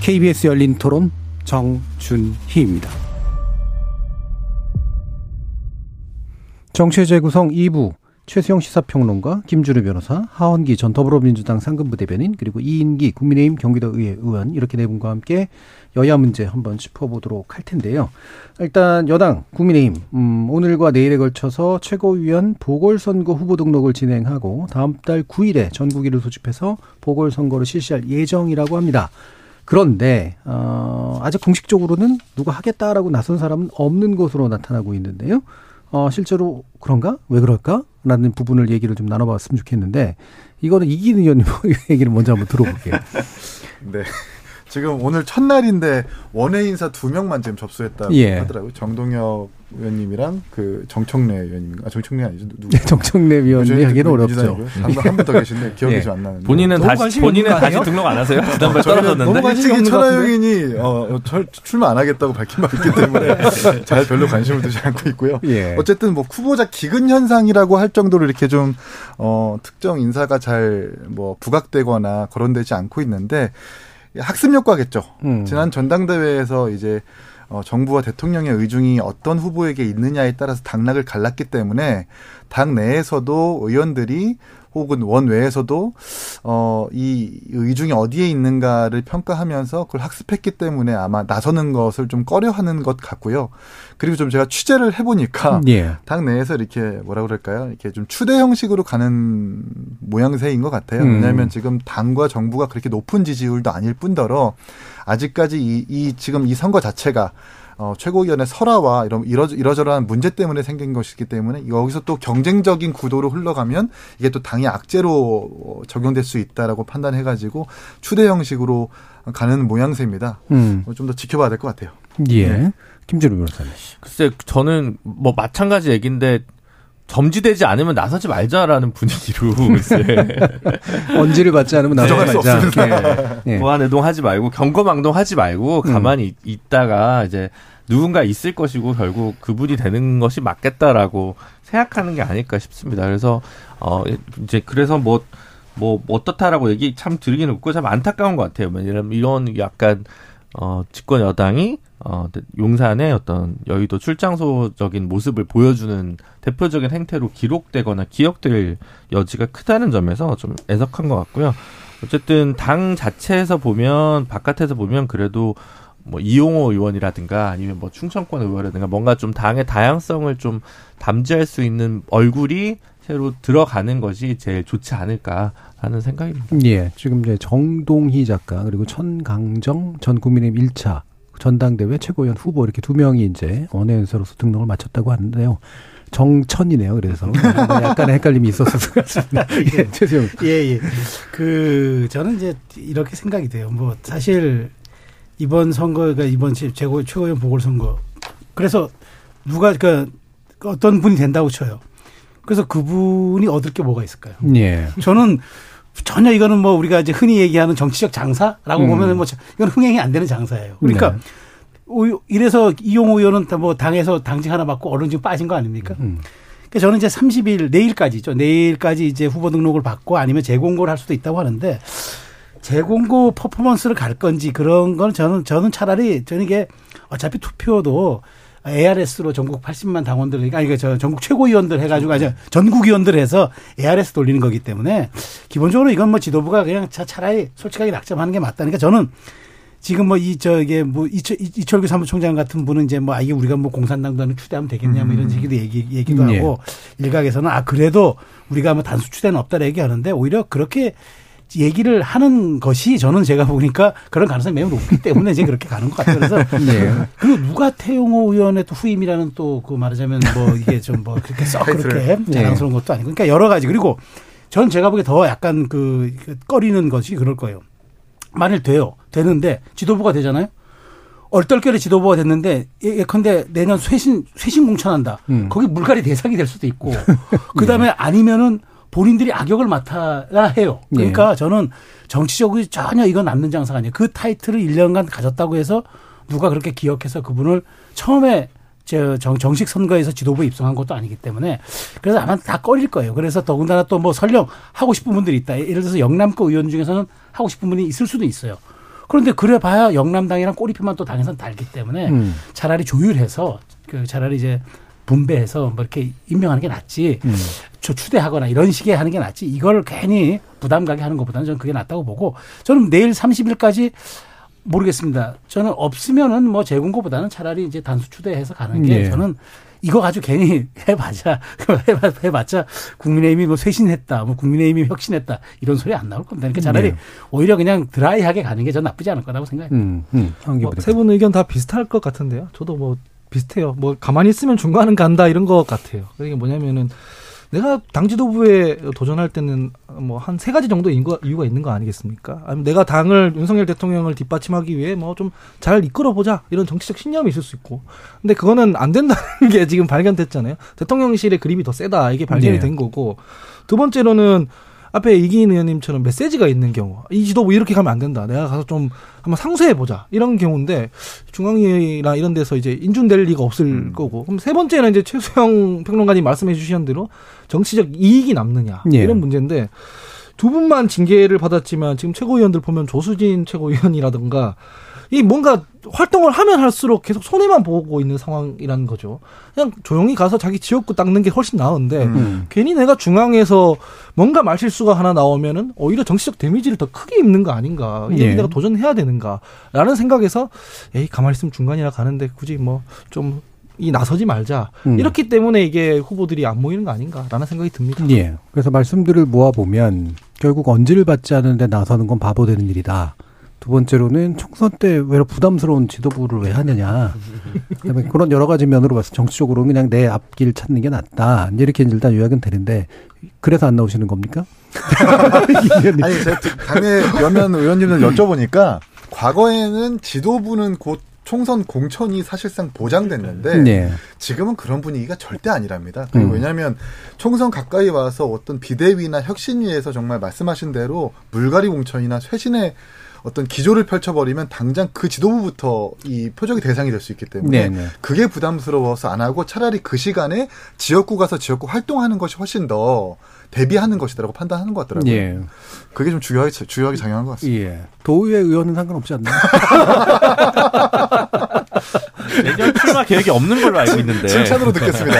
KBS 열린 토론 정준희입니다. 정치의 재구성 2부 최수영 시사평론가, 김주루 변호사, 하원기 전 더불어민주당 상근부 대변인, 그리고 이인기 국민의힘 경기도의회 의원 이렇게 네 분과 함께 여야 문제 한번 짚어보도록 할 텐데요. 일단 여당 국민의힘 음, 오늘과 내일에 걸쳐서 최고위원 보궐선거 후보 등록을 진행하고 다음 달 9일에 전국위를 소집해서 보궐선거를 실시할 예정이라고 합니다. 그런데 어, 아직 공식적으로는 누가 하겠다라고 나선 사람은 없는 것으로 나타나고 있는데요. 어, 실제로 그런가? 왜 그럴까? 라는 부분을 얘기를 좀 나눠봤으면 좋겠는데, 이거는 이기는 의원님 *laughs* 얘기를 먼저 한번 들어볼게요. *laughs* 네. 지금 오늘 첫날인데 원외 인사 두 명만 지금 접수했다고 예. 하더라고요. 정동혁 의원님이랑 그 정청래 의원님, 아 정청래 아니죠? 누구? 네, *laughs* 정청래 의원님 하기는 어렵죠. 한분 더 계신데 *laughs* 기억이 예. 좀안 나는데. 본인은 다시 본인은 다시 등록 안 하세요? 지난번에 떨어졌는데. 너무 관심이 *laughs* 천하영인이 어, 출마 안 하겠다고 밝힌 바 있기 때문에 잘 별로 관심을 두지 않고 있고요. 예. 어쨌든 뭐 후보자 기근 현상이라고 할 정도로 이렇게 좀 어, 특정 인사가 잘 뭐 부각되거나 거론되지 않고 있는데 학습 효과겠죠. 음. 지난 전당대회에서 이제 어, 정부와 대통령의 의중이 어떤 후보에게 있느냐에 따라서 당락을 갈랐기 때문에 당 내에서도 의원들이 혹은 원외에서도 어, 이 의중이 어디에 있는가를 평가하면서 그걸 학습했기 때문에 아마 나서는 것을 좀 꺼려하는 것 같고요. 그리고 좀 제가 취재를 해보니까 *laughs* 예. 당 내에서 이렇게 뭐라 그럴까요? 이렇게 좀 추대 형식으로 가는 모양새인 것 같아요. 음. 왜냐하면 지금 당과 정부가 그렇게 높은 지지율도 아닐 뿐더러 아직까지 이, 이 지금 이 선거 자체가 어, 최고위원회 설화와 이런 이러, 이러저러한 문제 때문에 생긴 것이기 때문에 여기서 또 경쟁적인 구도로 흘러가면 이게 또 당의 악재로 적용될 수 있다라고 판단해가지고 추대 형식으로 가는 모양새입니다. 음. 어, 좀더 지켜봐야 될 것 같아요. 예. 네. 김준우 변호사님. 글쎄, 저는 뭐 마찬가지 얘기인데 점지되지 않으면 나서지 말자라는 분위기로 *laughs* 언지를 받지 않으면 나서지 말자. 예. 보안해동 하지 말고 경거망동 하지 말고 가만히 음. 있다가 이제 누군가 있을 것이고 결국 그분이 되는 것이 맞겠다라고 생각하는 게 아닐까 싶습니다. 그래서 어 이제 그래서 뭐뭐 뭐 어떻다라고 얘기 참 드리기는 없고 참 안타까운 것 같아요. 왜냐하면 이런 약간 어 집권 여당이 어 용산의 어떤 여의도 출장소적인 모습을 보여주는 대표적인 행태로 기록되거나 기억될 여지가 크다는 점에서 좀 애석한 것 같고요. 어쨌든 당 자체에서 보면 바깥에서 보면 그래도 뭐 이용호 의원이라든가 아니면 뭐 충청권 의원이라든가 뭔가 좀 당의 다양성을 좀 담지할 수 있는 얼굴이 새로 들어가는 것이 제일 좋지 않을까 하는 생각입니다. 예. 지금 이제 정동희 작가 그리고 천강정 전 국민의힘 1차 전당대회 최고위원 후보 이렇게 두 명이 이제 원외연서로서 등록을 마쳤다고 하는데요. 정천이네요. 그래서 약간의 헷갈림이 있었을 것 같습니다. *laughs* 예, 죄송. 예, 예. 그 저는 이제 이렇게 생각이 돼요. 뭐 사실 이번 선거가 이번 최고 최고위원 보궐선거. 그래서 누가 그 어떤 분이 된다고 쳐요. 그래서 그분이 얻을 게 뭐가 있을까요? 예. 저는 전혀 이거는 뭐 우리가 이제 흔히 얘기하는 정치적 장사라고 음. 보면 뭐 이건 흥행이 안 되는 장사예요. 그러니까 네. 이래서 이용호 의원은 뭐 당에서 당직 하나 받고 얼른 지금 빠진 거 아닙니까? 음. 그러니까 저는 이제 30일 내일까지죠. 내일까지 이제 후보 등록을 받고 아니면 재공고를 할 수도 있다고 하는데 재공고 퍼포먼스를 갈 건지 그런 건 저는 저는 차라리 저는 이게 어차피 투표도 ARS로 전국 80만 당원들, 그러니까 이게 저 전국 최고위원들 해가지고 아주 전국위원들 해서 ARS 돌리는 거기 때문에 기본적으로 이건 뭐 지도부가 그냥 차라리 솔직하게 낙점하는 게 맞다니까 저는 지금 뭐 이 저게 뭐 이철, 이철규 사무총장 같은 분은 이제 뭐 아, 이게 우리가 뭐 공산당단을 추대하면 되겠냐 뭐 이런 음. 얘기도 얘기, 얘기도 음. 하고 예. 일각에서는 아 그래도 우리가 뭐 단수 추대는 없다 얘기하는데 오히려 그렇게 얘기를 하는 것이 저는 제가 보니까 그런 가능성이 매우 높기 때문에 이제 그렇게 가는 것 같아요. 그래서 *laughs* 네. 그리고 누가 태용호 의원의 또 후임이라는 또 그 말하자면 뭐 이게 좀 뭐 그렇게 썩 그렇게 네. 자랑스러운 것도 아니고 그러니까 여러 가지 그리고 저는 제가 보기에 더 약간 그, 그 꺼리는 것이 그럴 거예요. 만일 돼요. 되는데 지도부가 되잖아요. 얼떨결에 지도부가 됐는데 예컨대 내년 쇄신 쇄신 공천한다. 음. 거기 물갈이 대상이 될 수도 있고 *laughs* 그다음에 네. 아니면은 본인들이 악역을 맡아야 해요. 그러니까 네. 저는 정치적으로 전혀 이건 남는 장사가 아니에요. 그 타이틀을 1년간 가졌다고 해서 누가 그렇게 기억해서 그분을 처음에 저 정식 선거에서 지도부에 입성한 것도 아니기 때문에 그래서 아마 다 꺼릴 거예요. 그래서 더군다나 또 뭐 설령 하고 싶은 분들이 있다. 예를 들어서 영남권 의원 중에서는 하고 싶은 분이 있을 수도 있어요. 그런데 그래 봐야 영남당이랑 꼬리표만 또 당에선 달기 때문에 음. 차라리 조율해서 그 차라리 이제 분배해서 뭐 이렇게 임명하는 게 낫지. 음. 추대하거나 이런 식의 하는 게 낫지. 이걸 괜히 부담 가게 하는 것보다는 저는 그게 낫다고 보고 저는 내일 30일까지 모르겠습니다. 저는 없으면은 뭐 재공고보다는 차라리 이제 단수 추대해서 가는 게 네. 저는 이거 가지고 괜히 *laughs* 해봤자 해봤자 국민의힘이 뭐 쇄신했다, 뭐 국민의힘이 혁신했다 이런 소리 안 나올 겁니다. 그러니까 차라리 네. 오히려 그냥 드라이하게 가는 게 전 나쁘지 않을 거라고 생각해요. 음, 음. 뭐 세분 의견 다 비슷할 것 같은데요. 저도 뭐 비슷해요. 뭐 가만히 있으면 중간은 간다 이런 것 같아요. 그게 뭐냐면은 내가 당 지도부에 도전할 때는 뭐 한 세 가지 정도 이유가 있는 거 아니겠습니까? 아니면 내가 당을 윤석열 대통령을 뒷받침하기 위해 뭐 좀 잘 이끌어 보자 이런 정치적 신념이 있을 수 있고, 근데 그거는 안 된다는 게 지금 발견됐잖아요. 대통령실의 그림이 더 세다 이게 발견이 네. 된 거고, 두 번째로는 앞에 이기인 의원님처럼 메시지가 있는 경우 이 지도부 이렇게 가면 안 된다. 내가 가서 좀 한번 상쇄해 보자 이런 경우인데 중앙위나 이런 데서 이제 인준될 리가 없을 음. 거고 그럼 세 번째는 이제 최수영 평론가님 말씀해 주신 대로 정치적 이익이 남느냐 예. 이런 문제인데 두 분만 징계를 받았지만 지금 최고위원들 보면 조수진 최고위원이라든가 이 뭔가 활동을 하면 할수록 계속 손해만 보고 있는 상황이라는 거죠. 그냥 조용히 가서 자기 지역구 닦는 게 훨씬 나은데 음. 괜히 내가 중앙에서 뭔가 말실수가 하나 나오면은 오히려 정치적 데미지를 더 크게 입는 거 아닌가. 이게 예. 내가 도전해야 되는가라는 생각에서 에이 가만히 있으면 중간이라 가는데 굳이 뭐좀 이 나서지 말자. 음. 이렇기 때문에 이게 후보들이 안 모이는 거 아닌가라는 생각이 듭니다. 예. 그래서 말씀들을 모아 보면 결국 언지를 받지 않는데 나서는 건 바보 되는 일이다. 두 번째로는 총선 때 왜 부담스러운 지도부를 왜 하느냐. 그다음에 그런 여러 가지 면으로 봐서 정치적으로 그냥 내 앞길 찾는 게 낫다. 이렇게 일단 요약은 되는데 그래서 안 나오시는 겁니까? *laughs* 아니 제가 당의 여면 의원님들 여쭤보니까 과거에는 지도부는 곧 총선 공천이 사실상 보장됐는데 네. 지금은 그런 분위기가 절대 아니랍니다. 음. 왜냐하면 총선 가까이 와서 어떤 비대위나 혁신위에서 정말 말씀하신 대로 물갈이 공천이나 쇄신의 어떤 기조를 펼쳐버리면 당장 그 지도부부터 이 표적의 대상이 될 수 있기 때문에 네네. 네. 그게 부담스러워서 안 하고 차라리 그 시간에 지역구 가서 지역구 활동하는 것이 훨씬 더 대비하는 것이다라고 판단하는 것 같더라고요. 예. 그게 좀 중요하게 주요하게 작용한 것 같습니다. 예. 도의회 의원은 상관없지 않나요? *laughs* 내년 출마 계획이 없는 걸로 알고 있는데. 칭찬으로 듣겠습니다.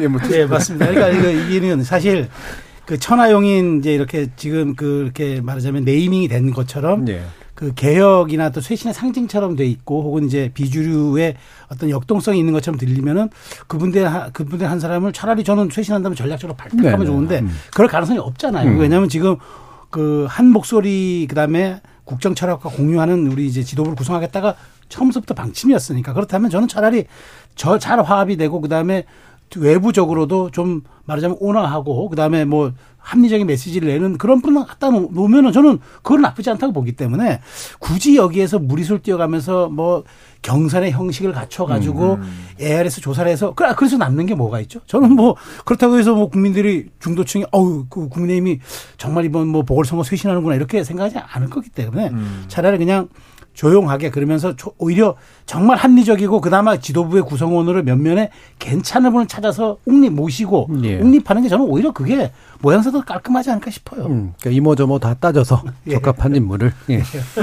*laughs* 예, 뭐, 네, 맞습니다. 그러니까 이거 이는 사실 그 천하용인 이제 이렇게 지금 그 이렇게 말하자면 네이밍이 된 것처럼 네. 그 개혁이나 또 쇄신의 상징처럼 돼 있고 혹은 이제 비주류의 어떤 역동성이 있는 것처럼 들리면은 그분들 그분들 한 사람을 차라리 저는 쇄신한다면 전략적으로 발탁하면 네, 네. 좋은데 음. 그럴 가능성이 없잖아요. 음. 왜냐하면 지금 그 한 목소리 그다음에 국정 철학과 공유하는 우리 이제 지도부를 구성하겠다가 처음부터 방침이었으니까 그렇다면 저는 차라리 저 잘 화합이 되고 그다음에 외부적으로도 좀 말하자면 온화하고 그다음에 뭐 합리적인 메시지를 내는 그런 분을 갖다 놓으면은 저는 그건 나쁘지 않다고 보기 때문에 굳이 여기에서 무리수를 뛰어가면서 뭐 경선의 형식을 갖춰 가지고 음. ARS 조사를 해서 그래서 남는 게 뭐가 있죠? 저는 뭐 그렇다고 해서 뭐 국민들이 중도층이 어우 그 국민의힘이 정말 이번 뭐 보궐선거 쇄신하는구나 이렇게 생각하지 않을 거기 때문에 음. 차라리 그냥 조용하게 그러면서 오히려 정말 합리적이고 그나마 지도부의 구성원으로 몇 면에 괜찮은 분을 찾아서 웅립 모시고 예. 웅립하는 게 저는 오히려 그게 모양새도 깔끔하지 않을까 싶어요. 음, 그러니까 이모저모 다 따져서 *laughs* 예. 적합한 인물을. 예.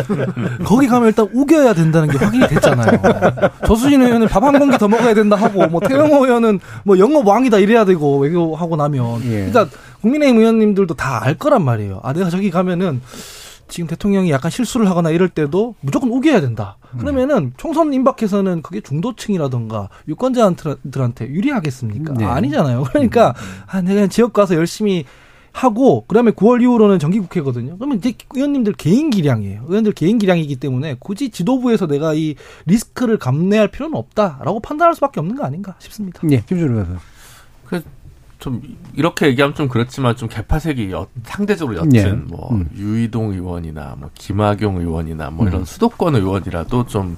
*laughs* 거기 가면 일단 우겨야 된다는 게 확인이 됐잖아요. *laughs* 조수진 의원은 밥 한 공기 더 먹어야 된다 하고 뭐 태영호 의원은 뭐 영업 왕이다 이래야 되고 외교하고 나면. 예. 그러니까 국민의힘 의원님들도 다 알 거란 말이에요. 아 내가 저기 가면은 지금 대통령이 약간 실수를 하거나 이럴 때도 무조건 우겨야 된다. 그러면은 총선 임박해서는 그게 중도층이라던가 유권자들한테 유리하겠습니까? 네. 아니잖아요. 그러니까 아, 내가 지역 가서 열심히 하고 그다음에 9월 이후로는 정기국회거든요. 그러면 이제 의원님들 개인 기량이에요. 의원들 개인 기량이기 때문에 굳이 지도부에서 내가 이 리스크를 감내할 필요는 없다라고 판단할 수밖에 없는 거 아닌가 싶습니다. 네, 김준호 변호사. 좀 이렇게 얘기하면 좀 그렇지만 좀 개파색이 여, 상대적으로 옅은 예. 뭐 음. 유이동 의원이나 뭐 김학용 의원이나 뭐 이런 음. 수도권 의원이라도 좀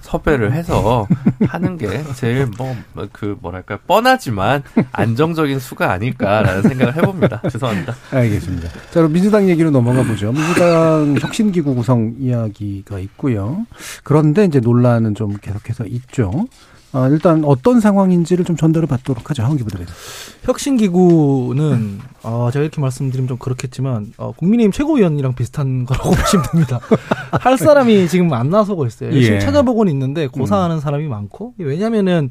섭외를 해서 *laughs* 하는 게 제일 뭐 그 뭐랄까 뻔하지만 안정적인 수가 아닐까라는 생각을 해봅니다. *laughs* 죄송합니다. 알겠습니다. 자 그럼 민주당 얘기로 넘어가 보죠. 민주당 혁신기구 구성 이야기가 있고요. 그런데 이제 논란은 좀 계속해서 있죠. 어, 일단 어떤 상황인지를 좀 전달을 받도록 하죠. 하원기 부대변인. 혁신기구는 어, 제가 이렇게 말씀드리면 좀 그렇겠지만 어, 국민의힘 최고위원이랑 비슷한 *laughs* 거라고 보시면 됩니다. 할 사람이 지금 안 나서고 있어요. 열심히 예. 찾아보고는 있는데 고사하는 음. 사람이 많고 왜냐면은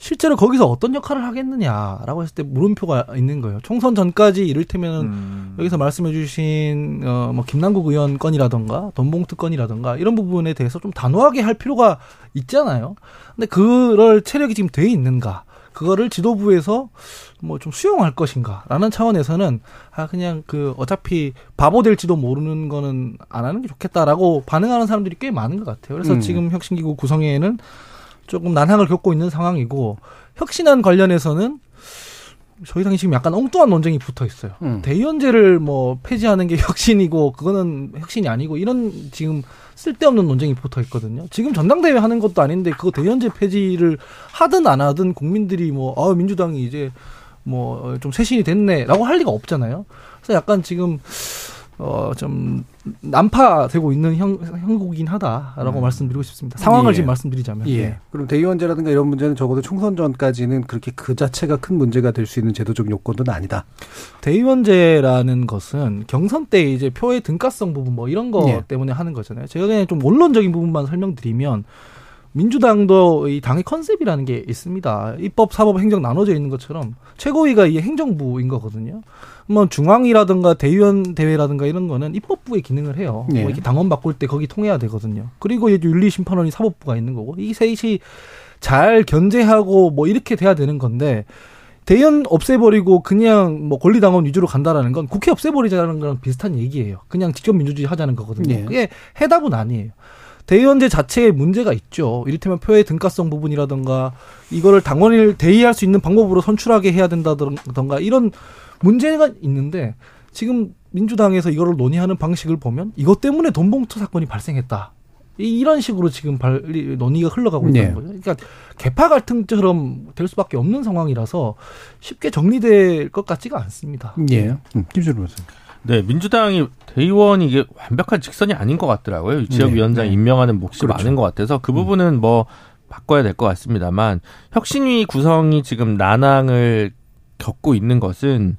실제로 거기서 어떤 역할을 하겠느냐라고 했을 때 물음표가 있는 거예요. 총선 전까지 이를테면 음. 여기서 말씀해 주신 어 뭐 김남국 의원 건이라던가 돈봉투 건이라던가 이런 부분에 대해서 좀 단호하게 할 필요가 있잖아요. 근데 그럴 체력이 지금 돼 있는가? 그거를 지도부에서 뭐 좀 수용할 것인가라는 차원에서는 아 그냥 그 어차피 바보 될지도 모르는 거는 안 하는 게 좋겠다라고 반응하는 사람들이 꽤 많은 것 같아요. 그래서 음. 지금 혁신기구 구성회에는 조금 난항을 겪고 있는 상황이고 혁신안 관련해서는 저희 당이 지금 약간 엉뚱한 논쟁이 붙어 있어요. 음. 대의원제를 뭐 폐지하는 게 *laughs* 혁신이고 그거는 혁신이 아니고 이런 지금 쓸데없는 논쟁이 붙어 있거든요. 지금 전당대회 하는 것도 아닌데 그거 대의원제 폐지를 하든 안 하든 국민들이 뭐 아, 민주당이 이제 뭐 좀 쇄신이 됐네라고 할 리가 없잖아요. 그래서 약간 지금 어, 좀 난파되고 있는 형, 형국이긴 하다라고 음. 말씀드리고 싶습니다. 상황을 예. 지금 말씀드리자면. 예. 네. 그럼 대의원제라든가 이런 문제는 적어도 총선 전까지는 그렇게 그 자체가 큰 문제가 될 수 있는 제도적 요건은 아니다. 대의원제라는 것은 경선 때 이제 표의 등가성 부분 뭐 이런 거 예. 때문에 하는 거잖아요. 제가 그냥 좀 원론적인 부분만 설명드리면 민주당도 이 당의 컨셉이라는 게 있습니다. 입법, 사법, 행정 나눠져 있는 것처럼 최고위가 이 행정부인 거거든요. 뭐 중앙이라든가 대의원 대회라든가 이런 거는 입법부의 기능을 해요. 네. 뭐 이렇게 당원 바꿀 때 거기 통해야 되거든요. 그리고 윤리심판원이 사법부가 있는 거고 이 셋이 잘 견제하고 뭐 이렇게 돼야 되는 건데 대의원 없애버리고 그냥 뭐 권리당원 위주로 간다라는 건 국회 없애버리자는 거랑 비슷한 얘기예요. 그냥 직접 민주주의 하자는 거거든요. 네. 그게 해답은 아니에요. 대의원제 자체에 문제가 있죠. 이를테면 표의 등가성 부분이라든가 이거를 당원을 대의할 수 있는 방법으로 선출하게 해야 된다던가 이런 문제가 있는데 지금 민주당에서 이거를 논의하는 방식을 보면 이것 때문에 돈봉투 사건이 발생했다. 이런 식으로 지금 발, 논의가 흘러가고 있다는 네. 거죠. 그러니까 개파 갈등처럼 될 수밖에 없는 상황이라서 쉽게 정리될 것 같지가 않습니다. 예. 음, 김준호 교수님. 네, 민주당이 대의원이 이게 완벽한 직선이 아닌 것 같더라고요. 지역위원장 네. 임명하는 몫이 그렇죠. 많은 것 같아서 그 부분은 뭐 바꿔야 될 것 같습니다만 혁신위 구성이 지금 난항을 겪고 있는 것은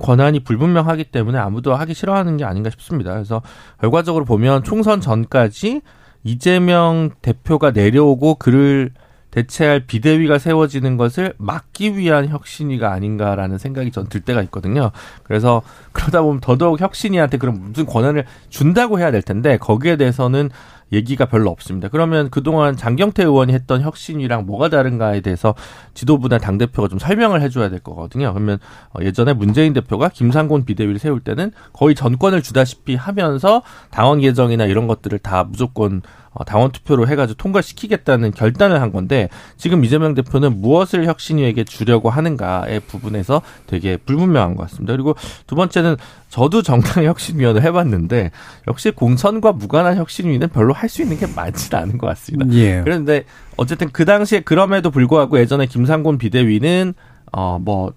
권한이 불분명하기 때문에 아무도 하기 싫어하는 게 아닌가 싶습니다. 그래서 결과적으로 보면 총선 전까지 이재명 대표가 내려오고 그를 대체할 비대위가 세워지는 것을 막기 위한 혁신위가 아닌가라는 생각이 전 들 때가 있거든요. 그래서 그러다 보면 더더욱 혁신위한테 그런 무슨 권한을 준다고 해야 될 텐데 거기에 대해서는 얘기가 별로 없습니다. 그러면 그동안 장경태 의원이 했던 혁신이랑 뭐가 다른가에 대해서 지도부나 당대표가 좀 설명을 해줘야 될 거거든요. 그러면 어, 예전에 문재인 대표가 김상곤 비대위를 세울 때는 거의 전권을 주다시피 하면서 당원 개정이나 이런 것들을 다 무조건 어, 당원 투표로 해가지고 통과시키겠다는 결단을 한 건데 지금 이재명 대표는 무엇을 혁신위에게 주려고 하는가의 부분에서 되게 불분명한 것 같습니다. 그리고 두 번째는 저도 정당 혁신위원을 해봤는데 역시 공천과 무관한 혁신위는 별로 할 수 있는 게 많지는 않은 것 같습니다. 예. 그런데 어쨌든 그 당시에 그럼에도 불구하고 예전에 김상곤 비대위는 어뭐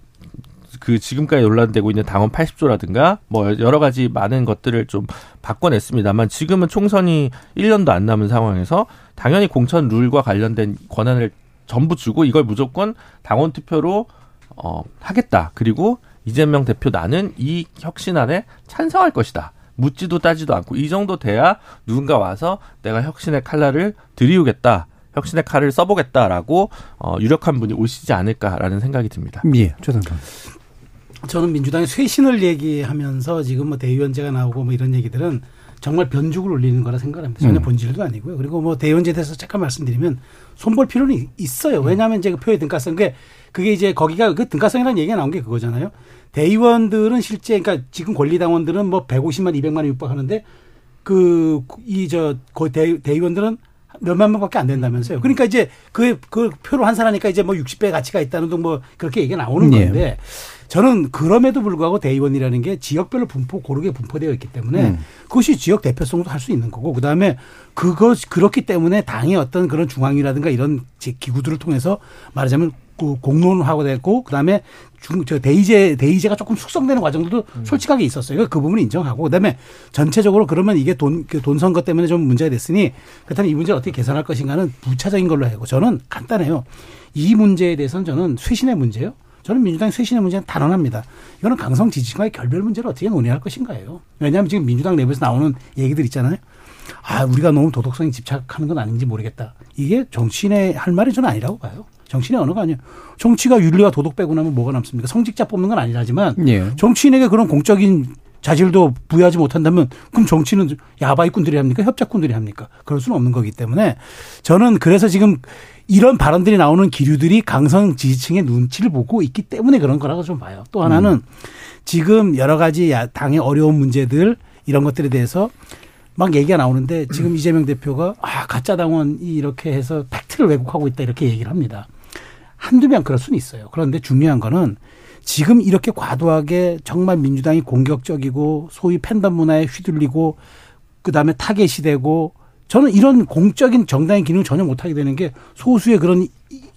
그 지금까지 논란되고 있는 당원 80조라든가 뭐 여러 가지 많은 것들을 좀 바꿔냈습니다만 지금은 총선이 1년도 안 남은 상황에서 당연히 공천 룰과 관련된 권한을 전부 주고 이걸 무조건 당원 투표로 어 하겠다. 그리고 이재명 대표 나는 이 혁신안에 찬성할 것이다. 묻지도 따지도 않고 이 정도 돼야 누군가 와서 내가 혁신의 칼날을 들이우겠다. 혁신의 칼을 써보겠다라고 어, 유력한 분이 오시지 않을까라는 생각이 듭니다. 예, 최선생 저는 민주당의 쇄신을 얘기하면서 지금 뭐 대의원제가 나오고 뭐 이런 얘기들은 정말 변죽을 올리는 거라 생각합니다. 전혀 음. 본질도 아니고요. 그리고 뭐 대의원제에 대해서 잠깐 말씀드리면 손볼 필요는 있어요. 왜냐하면 이제 그 표의 등가성, 그게, 그게 이제 거기가 그 등가성이라는 얘기가 나온 게 그거잖아요. 대의원들은 실제, 그러니까 지금 권리당원들은 뭐 150만, 200만 원 육박하는데 그, 이, 저, 그 대, 대의원들은 몇만 명밖에 안 된다면서요. 그러니까 이제 그, 그 표로 환산하니까 이제 뭐 60배 가치가 있다는 등 뭐 그렇게 얘기가 나오는 네. 건데 저는 그럼에도 불구하고 대의원이라는 게 지역별로 분포 고르게 분포되어 있기 때문에 음. 그것이 지역 대표성도 할 수 있는 거고 그다음에 그것 그렇기 때문에 당의 어떤 그런 중앙이라든가 이런 기구들을 통해서 말하자면 그 공론화가 됐고 그다음에 중, 저 대의제 대의제가 조금 숙성되는 과정도 음. 솔직하게 있었어요. 그러니까 그 부분을 인정하고 그다음에 전체적으로 그러면 이게 돈, 그돈 선거 때문에 좀 문제가 됐으니 그렇다면 이 문제를 어떻게 개선할 것인가는 부차적인 걸로 하고 저는 간단해요. 이 문제에 대해서는 저는 쇄신의 문제요. 저는 민주당 쇄신의 문제는 단언합니다. 이거는 강성 지지층과의 결별 문제를 어떻게 논의할 것인가요? 왜냐하면 지금 민주당 내부에서 나오는 얘기들 있잖아요. 아, 우리가 너무 도덕성에 집착하는 건 아닌지 모르겠다. 이게 정치인의 할 말이 저는 아니라고 봐요. 정치인의 언어가 아니에요. 정치가 윤리와 도덕 빼고 나면 뭐가 남습니까? 성직자 뽑는 건 아니라지만 예. 정치인에게 그런 공적인 자질도 부여하지 못한다면 그럼 정치는 야바이꾼들이 합니까? 협작꾼들이 합니까? 그럴 수는 없는 거기 때문에 저는 그래서 지금 이런 발언들이 나오는 기류들이 강성 지지층의 눈치를 보고 있기 때문에 그런 거라고 좀 봐요. 또 하나는 음. 지금 여러 가지 당의 어려운 문제들 이런 것들에 대해서 막 얘기가 나오는데 지금 이재명 대표가 아 가짜 당원이 이렇게 해서 팩트를 왜곡하고 있다 이렇게 얘기를 합니다. 한두 명 그럴 수는 있어요. 그런데 중요한 거는 지금 이렇게 과도하게 정말 민주당이 공격적이고 소위 팬덤 문화에 휘둘리고 그다음에 타겟이 되고 저는 이런 공적인 정당의 기능을 전혀 못하게 되는 게 소수의 그런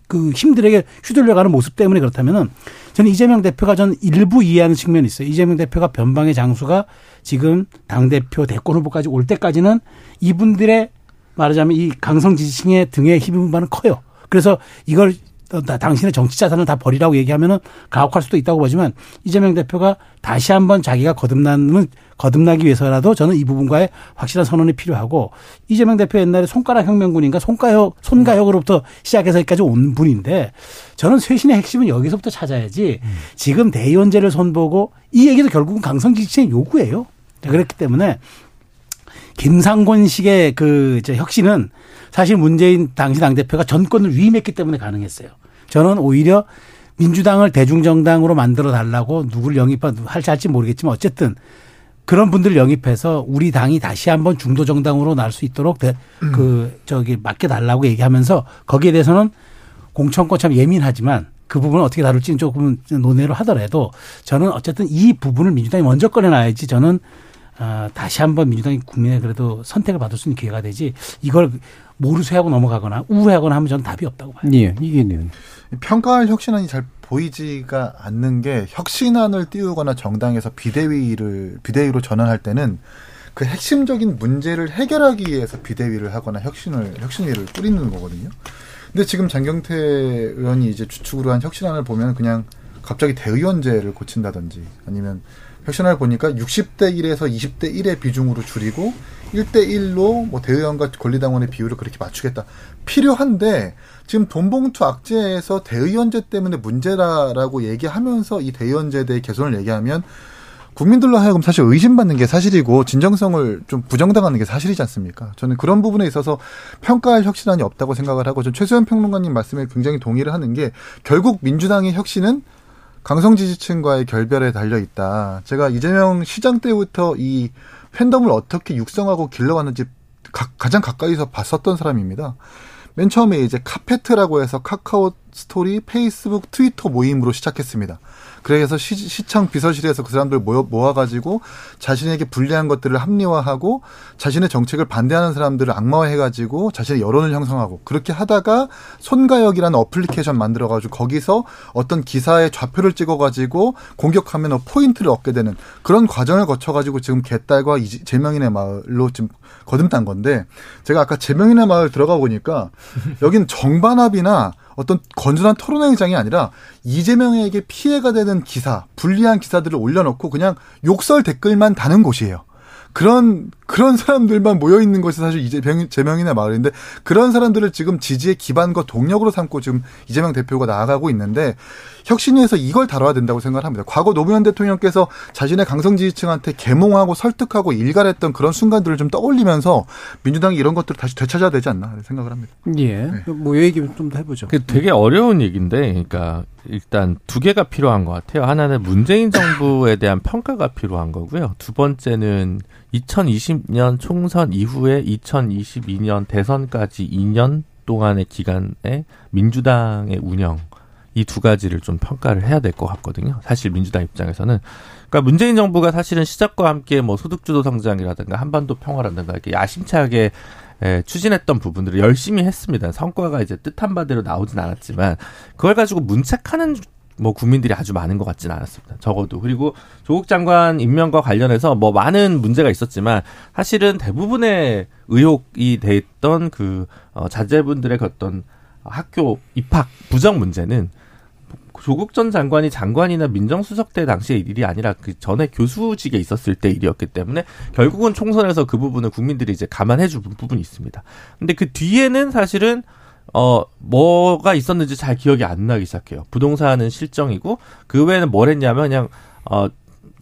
그 힘들에게 휘둘려가는 모습 때문에 그렇다면은 저는 이재명 대표가 저는 일부 이해하는 측면이 있어요. 이재명 대표가 변방의 장수가 지금 당대표 대권 후보까지 올 때까지는 이분들의 말하자면 이 강성 지지층의 등에 힘입은 바는 커요. 그래서 이걸 당신의 정치 자산을 다 버리라고 얘기하면은 가혹할 수도 있다고 보지만 이재명 대표가 다시 한번 자기가 거듭나는 거듭나기 위해서라도 저는 이 부분과의 확실한 선언이 필요하고 이재명 대표 옛날에 손가락 혁명군인가 손가혁 손가혁으로부터 시작해서 여기까지 온 분인데 저는 쇄신의 핵심은 여기서부터 찾아야지 지금 대의원제를 손보고 이 얘기도 결국은 강성 지지층의 요구예요. 그렇기 때문에 김상곤식의 그 혁신은 사실 문재인 당시 당 대표가 전권을 위임했기 때문에 가능했어요. 저는 오히려 민주당을 대중정당으로 만들어 달라고 누구를 영입할지 할지 모르겠지만 어쨌든 그런 분들 영입해서 우리 당이 다시 한번 중도 정당으로 날 수 있도록 그 저기 맡겨 달라고 얘기하면서 거기에 대해서는 공천권 참 예민하지만 그 부분을 어떻게 다룰지는 조금 논의를 하더라도 저는 어쨌든 이 부분을 민주당이 먼저 꺼내놔야지 저는 어, 다시 한번 민주당이 국민의 그래도 선택을 받을 수 있는 기회가 되지. 이걸 모르쇠하고 넘어가거나 우회하거나 하면 저는 답이 없다고 봐요. 예, 이게 네. 평가할 혁신안이 잘 보이지가 않는 게 혁신안을 띄우거나 정당에서 비대위를 비대위로 전환할 때는 그 핵심적인 문제를 해결하기 위해서 비대위를 하거나 혁신을 혁신위를 꾸리는 거거든요. 근데 지금 장경태 의원이 이제 주축으로 한 혁신안을 보면 그냥 갑자기 대의원제를 고친다든지 아니면 혁신안을 보니까 60대 1에서 20대 1의 비중으로 줄이고 1대1로 뭐 대의원과 권리당원의 비율을 그렇게 맞추겠다. 필요한데 지금 돈봉투 악재에서 대의원제 때문에 문제라라고 얘기하면서 이 대의원제에 대해 개선을 얘기하면 국민들로 하여금 사실 의심받는 게 사실이고 진정성을 좀 부정당하는 게 사실이지 않습니까? 저는 그런 부분에 있어서 평가할 혁신안이 없다고 생각을 하고 전 최소연 평론가님 말씀에 굉장히 동의를 하는 게 결국 민주당의 혁신은 강성 지지층과의 결별에 달려 있다. 제가 이재명 시장 때부터 이 팬덤을 어떻게 육성하고 길러왔는지 가, 가장 가까이서 봤었던 사람입니다. 맨 처음에 이제 카페트라고 해서 카카오 스토리, 페이스북, 트위터 모임으로 시작했습니다. 그래서 시, 청 비서실에서 그 사람들 모여, 모아가지고 자신에게 불리한 것들을 합리화하고 자신의 정책을 반대하는 사람들을 악마화해가지고 자신의 여론을 형성하고 그렇게 하다가 손가역이라는 어플리케이션 만들어가지고 거기서 어떤 기사의 좌표를 찍어가지고 공격하면 포인트를 얻게 되는 그런 과정을 거쳐가지고 지금 개딸과 제명인의 마을로 지금 거듭난 건데 제가 아까 제명인의 마을 들어가 보니까 여긴 정반합이나 어떤 건전한 토론회장이 아니라 이재명에게 피해가 되는 기사, 불리한 기사들을 올려놓고 그냥 욕설 댓글만 다는 곳이에요. 그런 그런 사람들만 모여 있는 것이 사실 이재명 재명이나 마을인데 그런 사람들을 지금 지지의 기반과 동력으로 삼고 지금 이재명 대표가 나아가고 있는데 혁신위에서 이걸 다뤄야 된다고 생각을 합니다. 과거 노무현 대통령께서 자신의 강성 지지층한테 계몽하고 설득하고 일갈했던 그런 순간들을 좀 떠올리면서 민주당이 이런 것들을 다시 되찾아야 되지 않나 생각을 합니다. 예. 네. 뭐 얘기 좀 더 해보죠. 되게 어려운 얘기인데, 그러니까 일단 두 개가 필요한 것 같아요. 하나는 문재인 정부에 대한 평가가 필요한 거고요. 두 번째는 2020년 총선 이후에 2022년 대선까지 2년 동안의 기간에 민주당의 운영 이 두 가지를 좀 평가를 해야 될 것 같거든요. 사실 민주당 입장에서는 그러니까 문재인 정부가 사실은 시작과 함께 뭐 소득주도 성장이라든가 한반도 평화라든가 이렇게 야심차게 예, 추진했던 부분들을 열심히 했습니다. 성과가 이제 뜻한 바대로 나오진 않았지만 그걸 가지고 문책하는 뭐 국민들이 아주 많은 것 같지는 않았습니다. 적어도 그리고 조국 장관 임명과 관련해서 뭐 많은 문제가 있었지만 사실은 대부분의 의혹이 됐던 그 어, 자제분들의 그 어떤 학교 입학 부정 문제는 조국 전 장관이 장관이나 민정수석 때 당시의 일이 아니라 그 전에 교수직에 있었을 때 일이었기 때문에 결국은 총선에서 그 부분을 국민들이 이제 감안해 줄 부분이 있습니다. 근데 그 뒤에는 사실은 어, 뭐가 있었는지 잘 기억이 안 나기 시작해요. 부동산은 실정이고, 그 외에는 뭘 했냐면, 그냥, 어,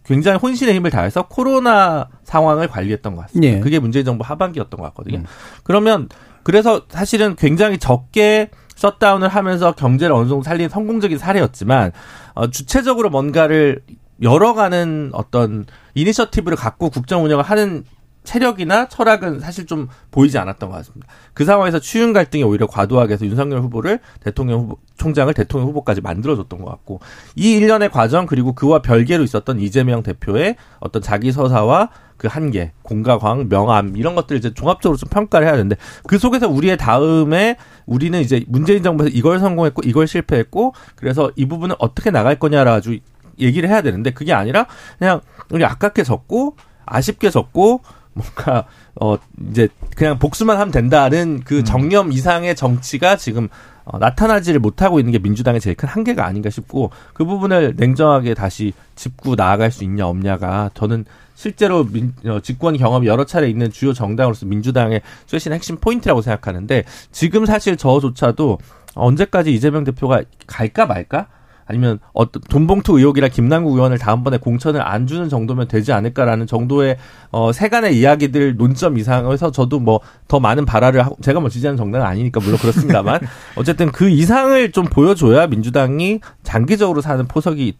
굉장히 혼신의 힘을 다해서 코로나 상황을 관리했던 것 같습니다. 예. 그게 문재인 정부 하반기였던 것 같거든요. 음. 그러면, 그래서 사실은 굉장히 적게 셧다운을 하면서 경제를 어느 정도 살린 성공적인 사례였지만, 어, 주체적으로 뭔가를 열어가는 어떤 이니셔티브를 갖고 국정 운영을 하는 체력이나 철학은 사실 좀 보이지 않았던 것 같습니다. 그 상황에서 추윤 갈등이 오히려 과도하게 해서 윤석열 후보를 대통령 후보, 총장을 대통령 후보까지 만들어줬던 것 같고 이 일련의 과정 그리고 그와 별개로 있었던 이재명 대표의 어떤 자기 서사와 그 한계, 공가광, 명암 이런 것들을 이제 종합적으로 좀 평가를 해야 되는데 그 속에서 우리의 다음에 우리는 이제 문재인 정부에서 이걸 성공했고 이걸 실패했고 그래서 이 부분을 어떻게 나갈 거냐라 가지고 얘기를 해야 되는데 그게 아니라 그냥 우리 아깝게 졌고 아쉽게 졌고 뭔가 어 이제 그냥 복수만 하면 된다는 그 음. 정념 이상의 정치가 지금 어, 나타나지를 못하고 있는 게 민주당의 제일 큰 한계가 아닌가 싶고 그 부분을 냉정하게 다시 짚고 나아갈 수 있냐 없냐가 저는 실제로 민, 어, 집권 경험이 여러 차례 있는 주요 정당으로서 민주당의 쇄신의 핵심 포인트라고 생각하는데 지금 사실 저조차도 언제까지 이재명 대표가 갈까 말까 아니면 어떤 돈봉투 의혹이라 김남국 의원을 다음번에 공천을 안 주는 정도면 되지 않을까라는 정도의 어 세간의 이야기들 논점 이상에서 저도 뭐 더 많은 발화를 하고 제가 뭐 지지하는 정당은 아니니까 물론 그렇습니다만 *laughs* 어쨌든 그 이상을 좀 보여줘야 민주당이 장기적으로 사는 포석이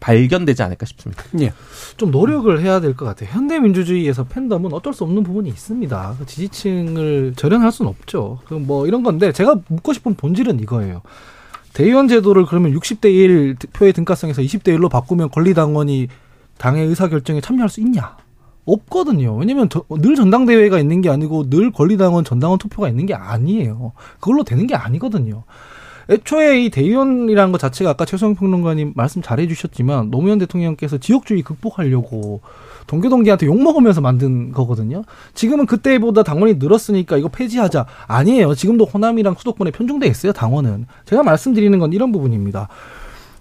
발견되지 않을까 싶습니다. 예. 좀 노력을 해야 될 것 같아요. 현대 민주주의에서 팬덤은 어쩔 수 없는 부분이 있습니다. 그 지지층을 절연할 수는 없죠. 그뭐 이런 건데 제가 묻고 싶은 본질은 이거예요. 대의원 제도를 그러면 60대 1 표의 등가성에서 20대 1로 바꾸면 권리당원이 당의 의사결정에 참여할 수 있냐? 없거든요. 왜냐면 늘 전당대회가 있는 게 아니고 늘 권리당원 전당원 투표가 있는 게 아니에요. 그걸로 되는 게 아니거든요. 애초에 이 대의원이라는 것 자체가 아까 최성 평론가님 말씀 잘해 주셨지만 노무현 대통령께서 지역주의 극복하려고 동교동기한테 욕먹으면서 만든 거거든요. 지금은 그때보다 당원이 늘었으니까 이거 폐지하자. 아니에요. 지금도 호남이랑 수도권에 편중돼 있어요, 당원은. 제가 말씀드리는 건 이런 부분입니다.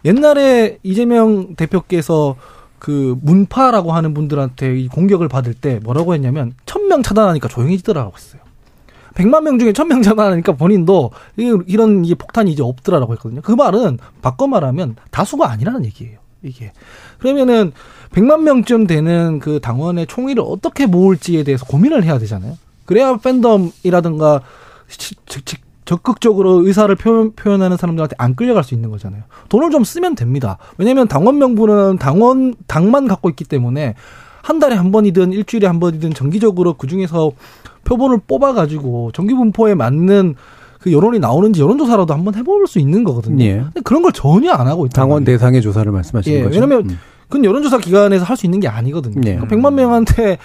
옛날에 이재명 대표께서 그 문파라고 하는 분들한테 이 공격을 받을 때 뭐라고 했냐면 천명 차단하니까 조용해지더라고 했어요. 100만 명 중에 1000명 차단하니까 본인도 이런 이게 폭탄이 이제 없더라라고 했거든요. 그 말은 바꿔 말하면 다수가 아니라는 얘기예요. 이게. 그러면은 100만 명쯤 되는 그 당원의 총의를 어떻게 모을지에 대해서 고민을 해야 되잖아요. 그래야 팬덤이라든가 즉 적극적으로 의사를 표현, 표현 하는 사람들한테 안 끌려갈 수 있는 거잖아요. 돈을 좀 쓰면 됩니다. 왜냐하면 당원 명부는 당원 당만 갖고 있기 때문에 한 달에 한 번이든 일주일에 한 번이든 정기적으로 그 중에서 표본을 뽑아가지고 정기 분포에 맞는 그 여론이 나오는지 여론조사라도 한번 해볼 수 있는 거거든요. 예. 근데 그런 걸 전혀 안 하고 있다. 당원 대상의 조사를 말씀하시는 예, 거죠. 왜냐하면 음. 그건 여론조사 기관에서 할 수 있는 게 아니거든요. 예. 그러니까 100만 명한테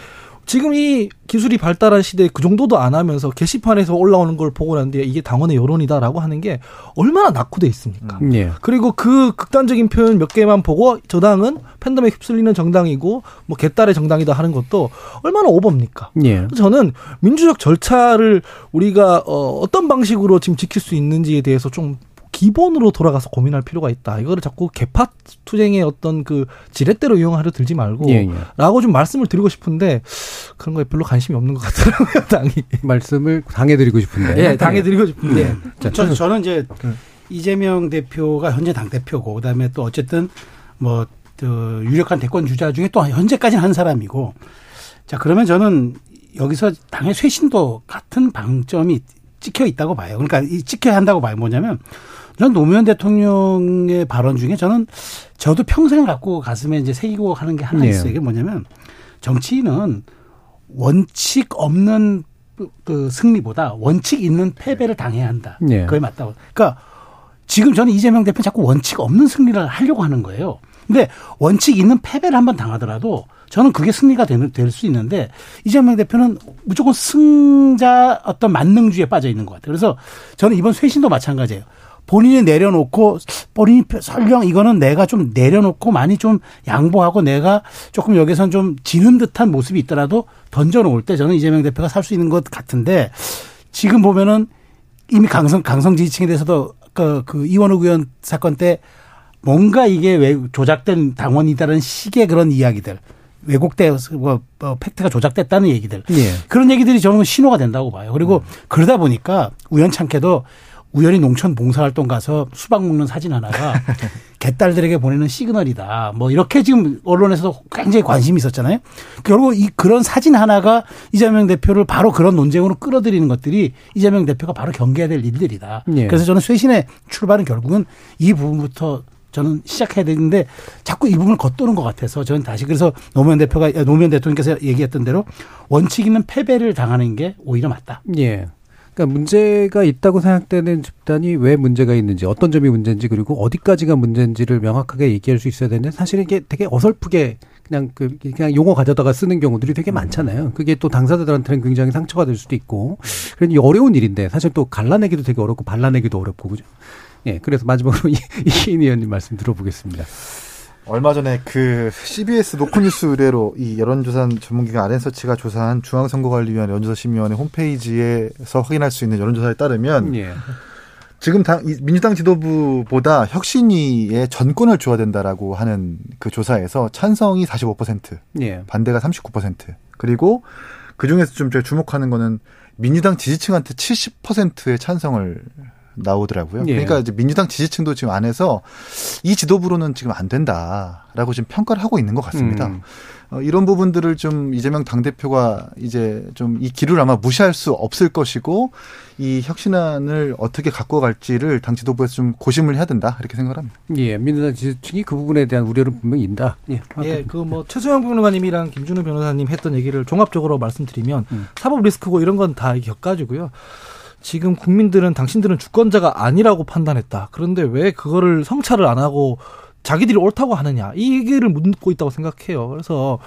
지금 이 기술이 발달한 시대에 그 정도도 안 하면서 게시판에서 올라오는 걸 보고 난 뒤에 이게 당원의 여론이다라고 하는 게 얼마나 낙후돼 있습니까? 음. 예. 그리고 그 극단적인 표현 몇 개만 보고 저 당은 팬덤에 휩쓸리는 정당이고 뭐 개딸의 정당이다 하는 것도 얼마나 오버입니까? 예. 저는 민주적 절차를 우리가 어, 어떤 방식으로 지금 지킬 수 있는지에 대해서 좀 기본으로 돌아가서 고민할 필요가 있다. 이거를 자꾸 개파 투쟁의 어떤 그 지렛대로 이용하려 들지 말고 예, 예. 라고 좀 말씀을 드리고 싶은데 그런 거에 별로 관심이 없는 것 같더라고요, *laughs* 당이. 말씀을 당해 드리고 싶은데. 예, 당해 드리고 싶은데. 네. 자, 저, 저는 이제 네. 이재명 대표가 현재 당 대표고 그다음에 또 어쨌든 뭐, 그 유력한 대권 주자 중에 또 현재까지는 한 사람이고 자, 그러면 저는 여기서 당의 쇄신도 같은 방점이 찍혀 있다고 봐요. 그러니까 이 찍혀야 한다고 봐요. 뭐냐면 저는 노무현 대통령의 발언 중에 저는 저도 평생 갖고 가슴에 이제 새기고 하는 게 하나 네. 있어요. 이게 뭐냐면 정치인은 원칙 없는 그 승리보다 원칙 있는 패배를 당해야 한다. 네. 그게 맞다고. 그러니까 지금 저는 이재명 대표 자꾸 원칙 없는 승리를 하려고 하는 거예요. 근데 원칙 있는 패배를 한번 당하더라도 저는 그게 승리가 될 수 있는데 이재명 대표는 무조건 승자 어떤 만능주의에 빠져 있는 것 같아요. 그래서 저는 이번 쇄신도 마찬가지예요. 본인이 내려놓고 본인이 설령 이거는 내가 좀 내려놓고 많이 좀 양보하고 내가 조금 여기선 좀 지는 듯한 모습이 있더라도 던져놓을 때 저는 이재명 대표가 살 수 있는 것 같은데 지금 보면은 이미 강성 강성 지지층에 대해서도 그, 그 이원욱 의원 사건 때 뭔가 이게 왜 조작된 당원이다라는 식의 그런 이야기들 왜곡돼 뭐, 뭐 팩트가 조작됐다는 얘기들 예. 그런 얘기들이 저는 신호가 된다고 봐요. 그리고 음. 그러다 보니까 우연찮게도 우연히 농촌 봉사활동 가서 수박 먹는 사진 하나가 *laughs* 개딸들에게 보내는 시그널이다. 뭐 이렇게 지금 언론에서도 굉장히 관심이 있었잖아요. 결국 이 그런 사진 하나가 이재명 대표를 바로 그런 논쟁으로 끌어들이는 것들이 이재명 대표가 바로 경계해야 될 일들이다. 예. 그래서 저는 쇄신의 출발은 결국은 이 부분부터 저는 시작해야 되는데 자꾸 이 부분을 겉도는 것 같아서 저는 다시 그래서 노무현 대표가 노무현 대통령께서 얘기했던 대로 원칙 있는 패배를 당하는 게 오히려 맞다. 예. 그러니까 문제가 있다고 생각되는 집단이 왜 문제가 있는지 어떤 점이 문제인지 그리고 어디까지가 문제인지를 명확하게 얘기할 수 있어야 되는데 사실 이게 되게 어설프게 그냥 그 그냥 용어 가져다가 쓰는 경우들이 되게 많잖아요. 그게 또 당사자들한테는 굉장히 상처가 될 수도 있고 그런 어려운 일인데 사실 또 갈라내기도 되게 어렵고 발라내기도 어렵고 그죠. 예, 그래서 마지막으로 *laughs* 이인 의원님 말씀 들어보겠습니다. 얼마 전에 그 CBS 노컷뉴스 의뢰로 이 여론조사 전문기관 아랜서치가 조사한 중앙선거관리위원회 여론조사 심의원회 홈페이지에서 확인할 수 있는 여론조사에 따르면 예. 지금 당, 민주당 지도부보다 혁신위에 전권을 줘야 된다라고 하는 그 조사에서 찬성이 45%, 예. 반대가 39%. 그리고 그 중에서 좀 제가 주목하는 거는 민주당 지지층한테 70%의 찬성을 나오더라고요. 예. 그러니까 이제 민주당 지지층도 지금 안에서 이 지도부로는 지금 안 된다라고 지금 평가를 하고 있는 것 같습니다. 음. 어, 이런 부분들을 좀 이재명 당대표가 이제 좀이 길을 아마 무시할 수 없을 것이고 이 혁신안을 어떻게 갖고 갈지를 당 지도부에서 좀 고심을 해야 된다 이렇게 생각합니다. 을 예, 민주당 지지층이 그 부분에 대한 우려를 분명히 있다. 예, 예 그뭐 최소영 변호사님이랑 김준우 변호사님 했던 얘기를 종합적으로 말씀드리면 음. 사법 리스크고 이런 건 다 겪어가지고요. 지금 국민들은 당신들은 주권자가 아니라고 판단했다. 그런데 왜 그거를 성찰을 안 하고 자기들이 옳다고 하느냐 이 얘기를 묻고 있다고 생각해요. 그래서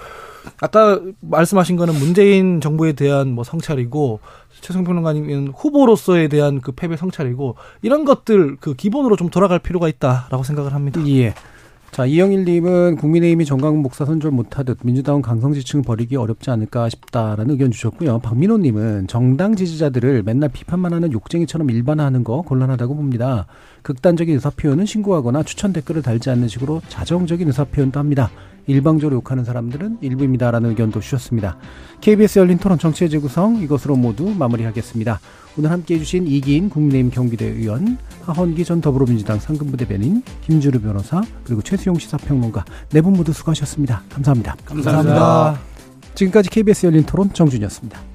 아까 말씀하신 거는 문재인 정부에 대한 뭐 성찰이고 최성평론가님은 후보로서에 대한 그 패배 성찰이고 이런 것들 그 기본으로 좀 돌아갈 필요가 있다라고 생각을 합니다. 예. 자, 이영일님은 국민의힘이 정강 목사 선절 못하듯 민주당은 강성 지층 버리기 어렵지 않을까 싶다라는 의견 주셨고요. 박민호님은 정당 지지자들을 맨날 비판만 하는 욕쟁이처럼 일반화하는 거 곤란하다고 봅니다. 극단적인 의사표현은 신고하거나 추천 댓글을 달지 않는 식으로 자정적인 의사표현도 합니다. 일방적으로 욕하는 사람들은 일부입니다라는 의견도 주셨습니다. KBS 열린 토론 정치의 재구성 이것으로 모두 마무리하겠습니다. 오늘 함께해 주신 이기인 국민의힘 경기대 의원, 하헌기 전 더불어민주당 상근부 대변인, 김주루 변호사, 그리고 최수용 시사평론가 네 분 모두 수고하셨습니다. 감사합니다. 감사합니다. 감사합니다. 지금까지 KBS 열린 토론 정준이었습니다.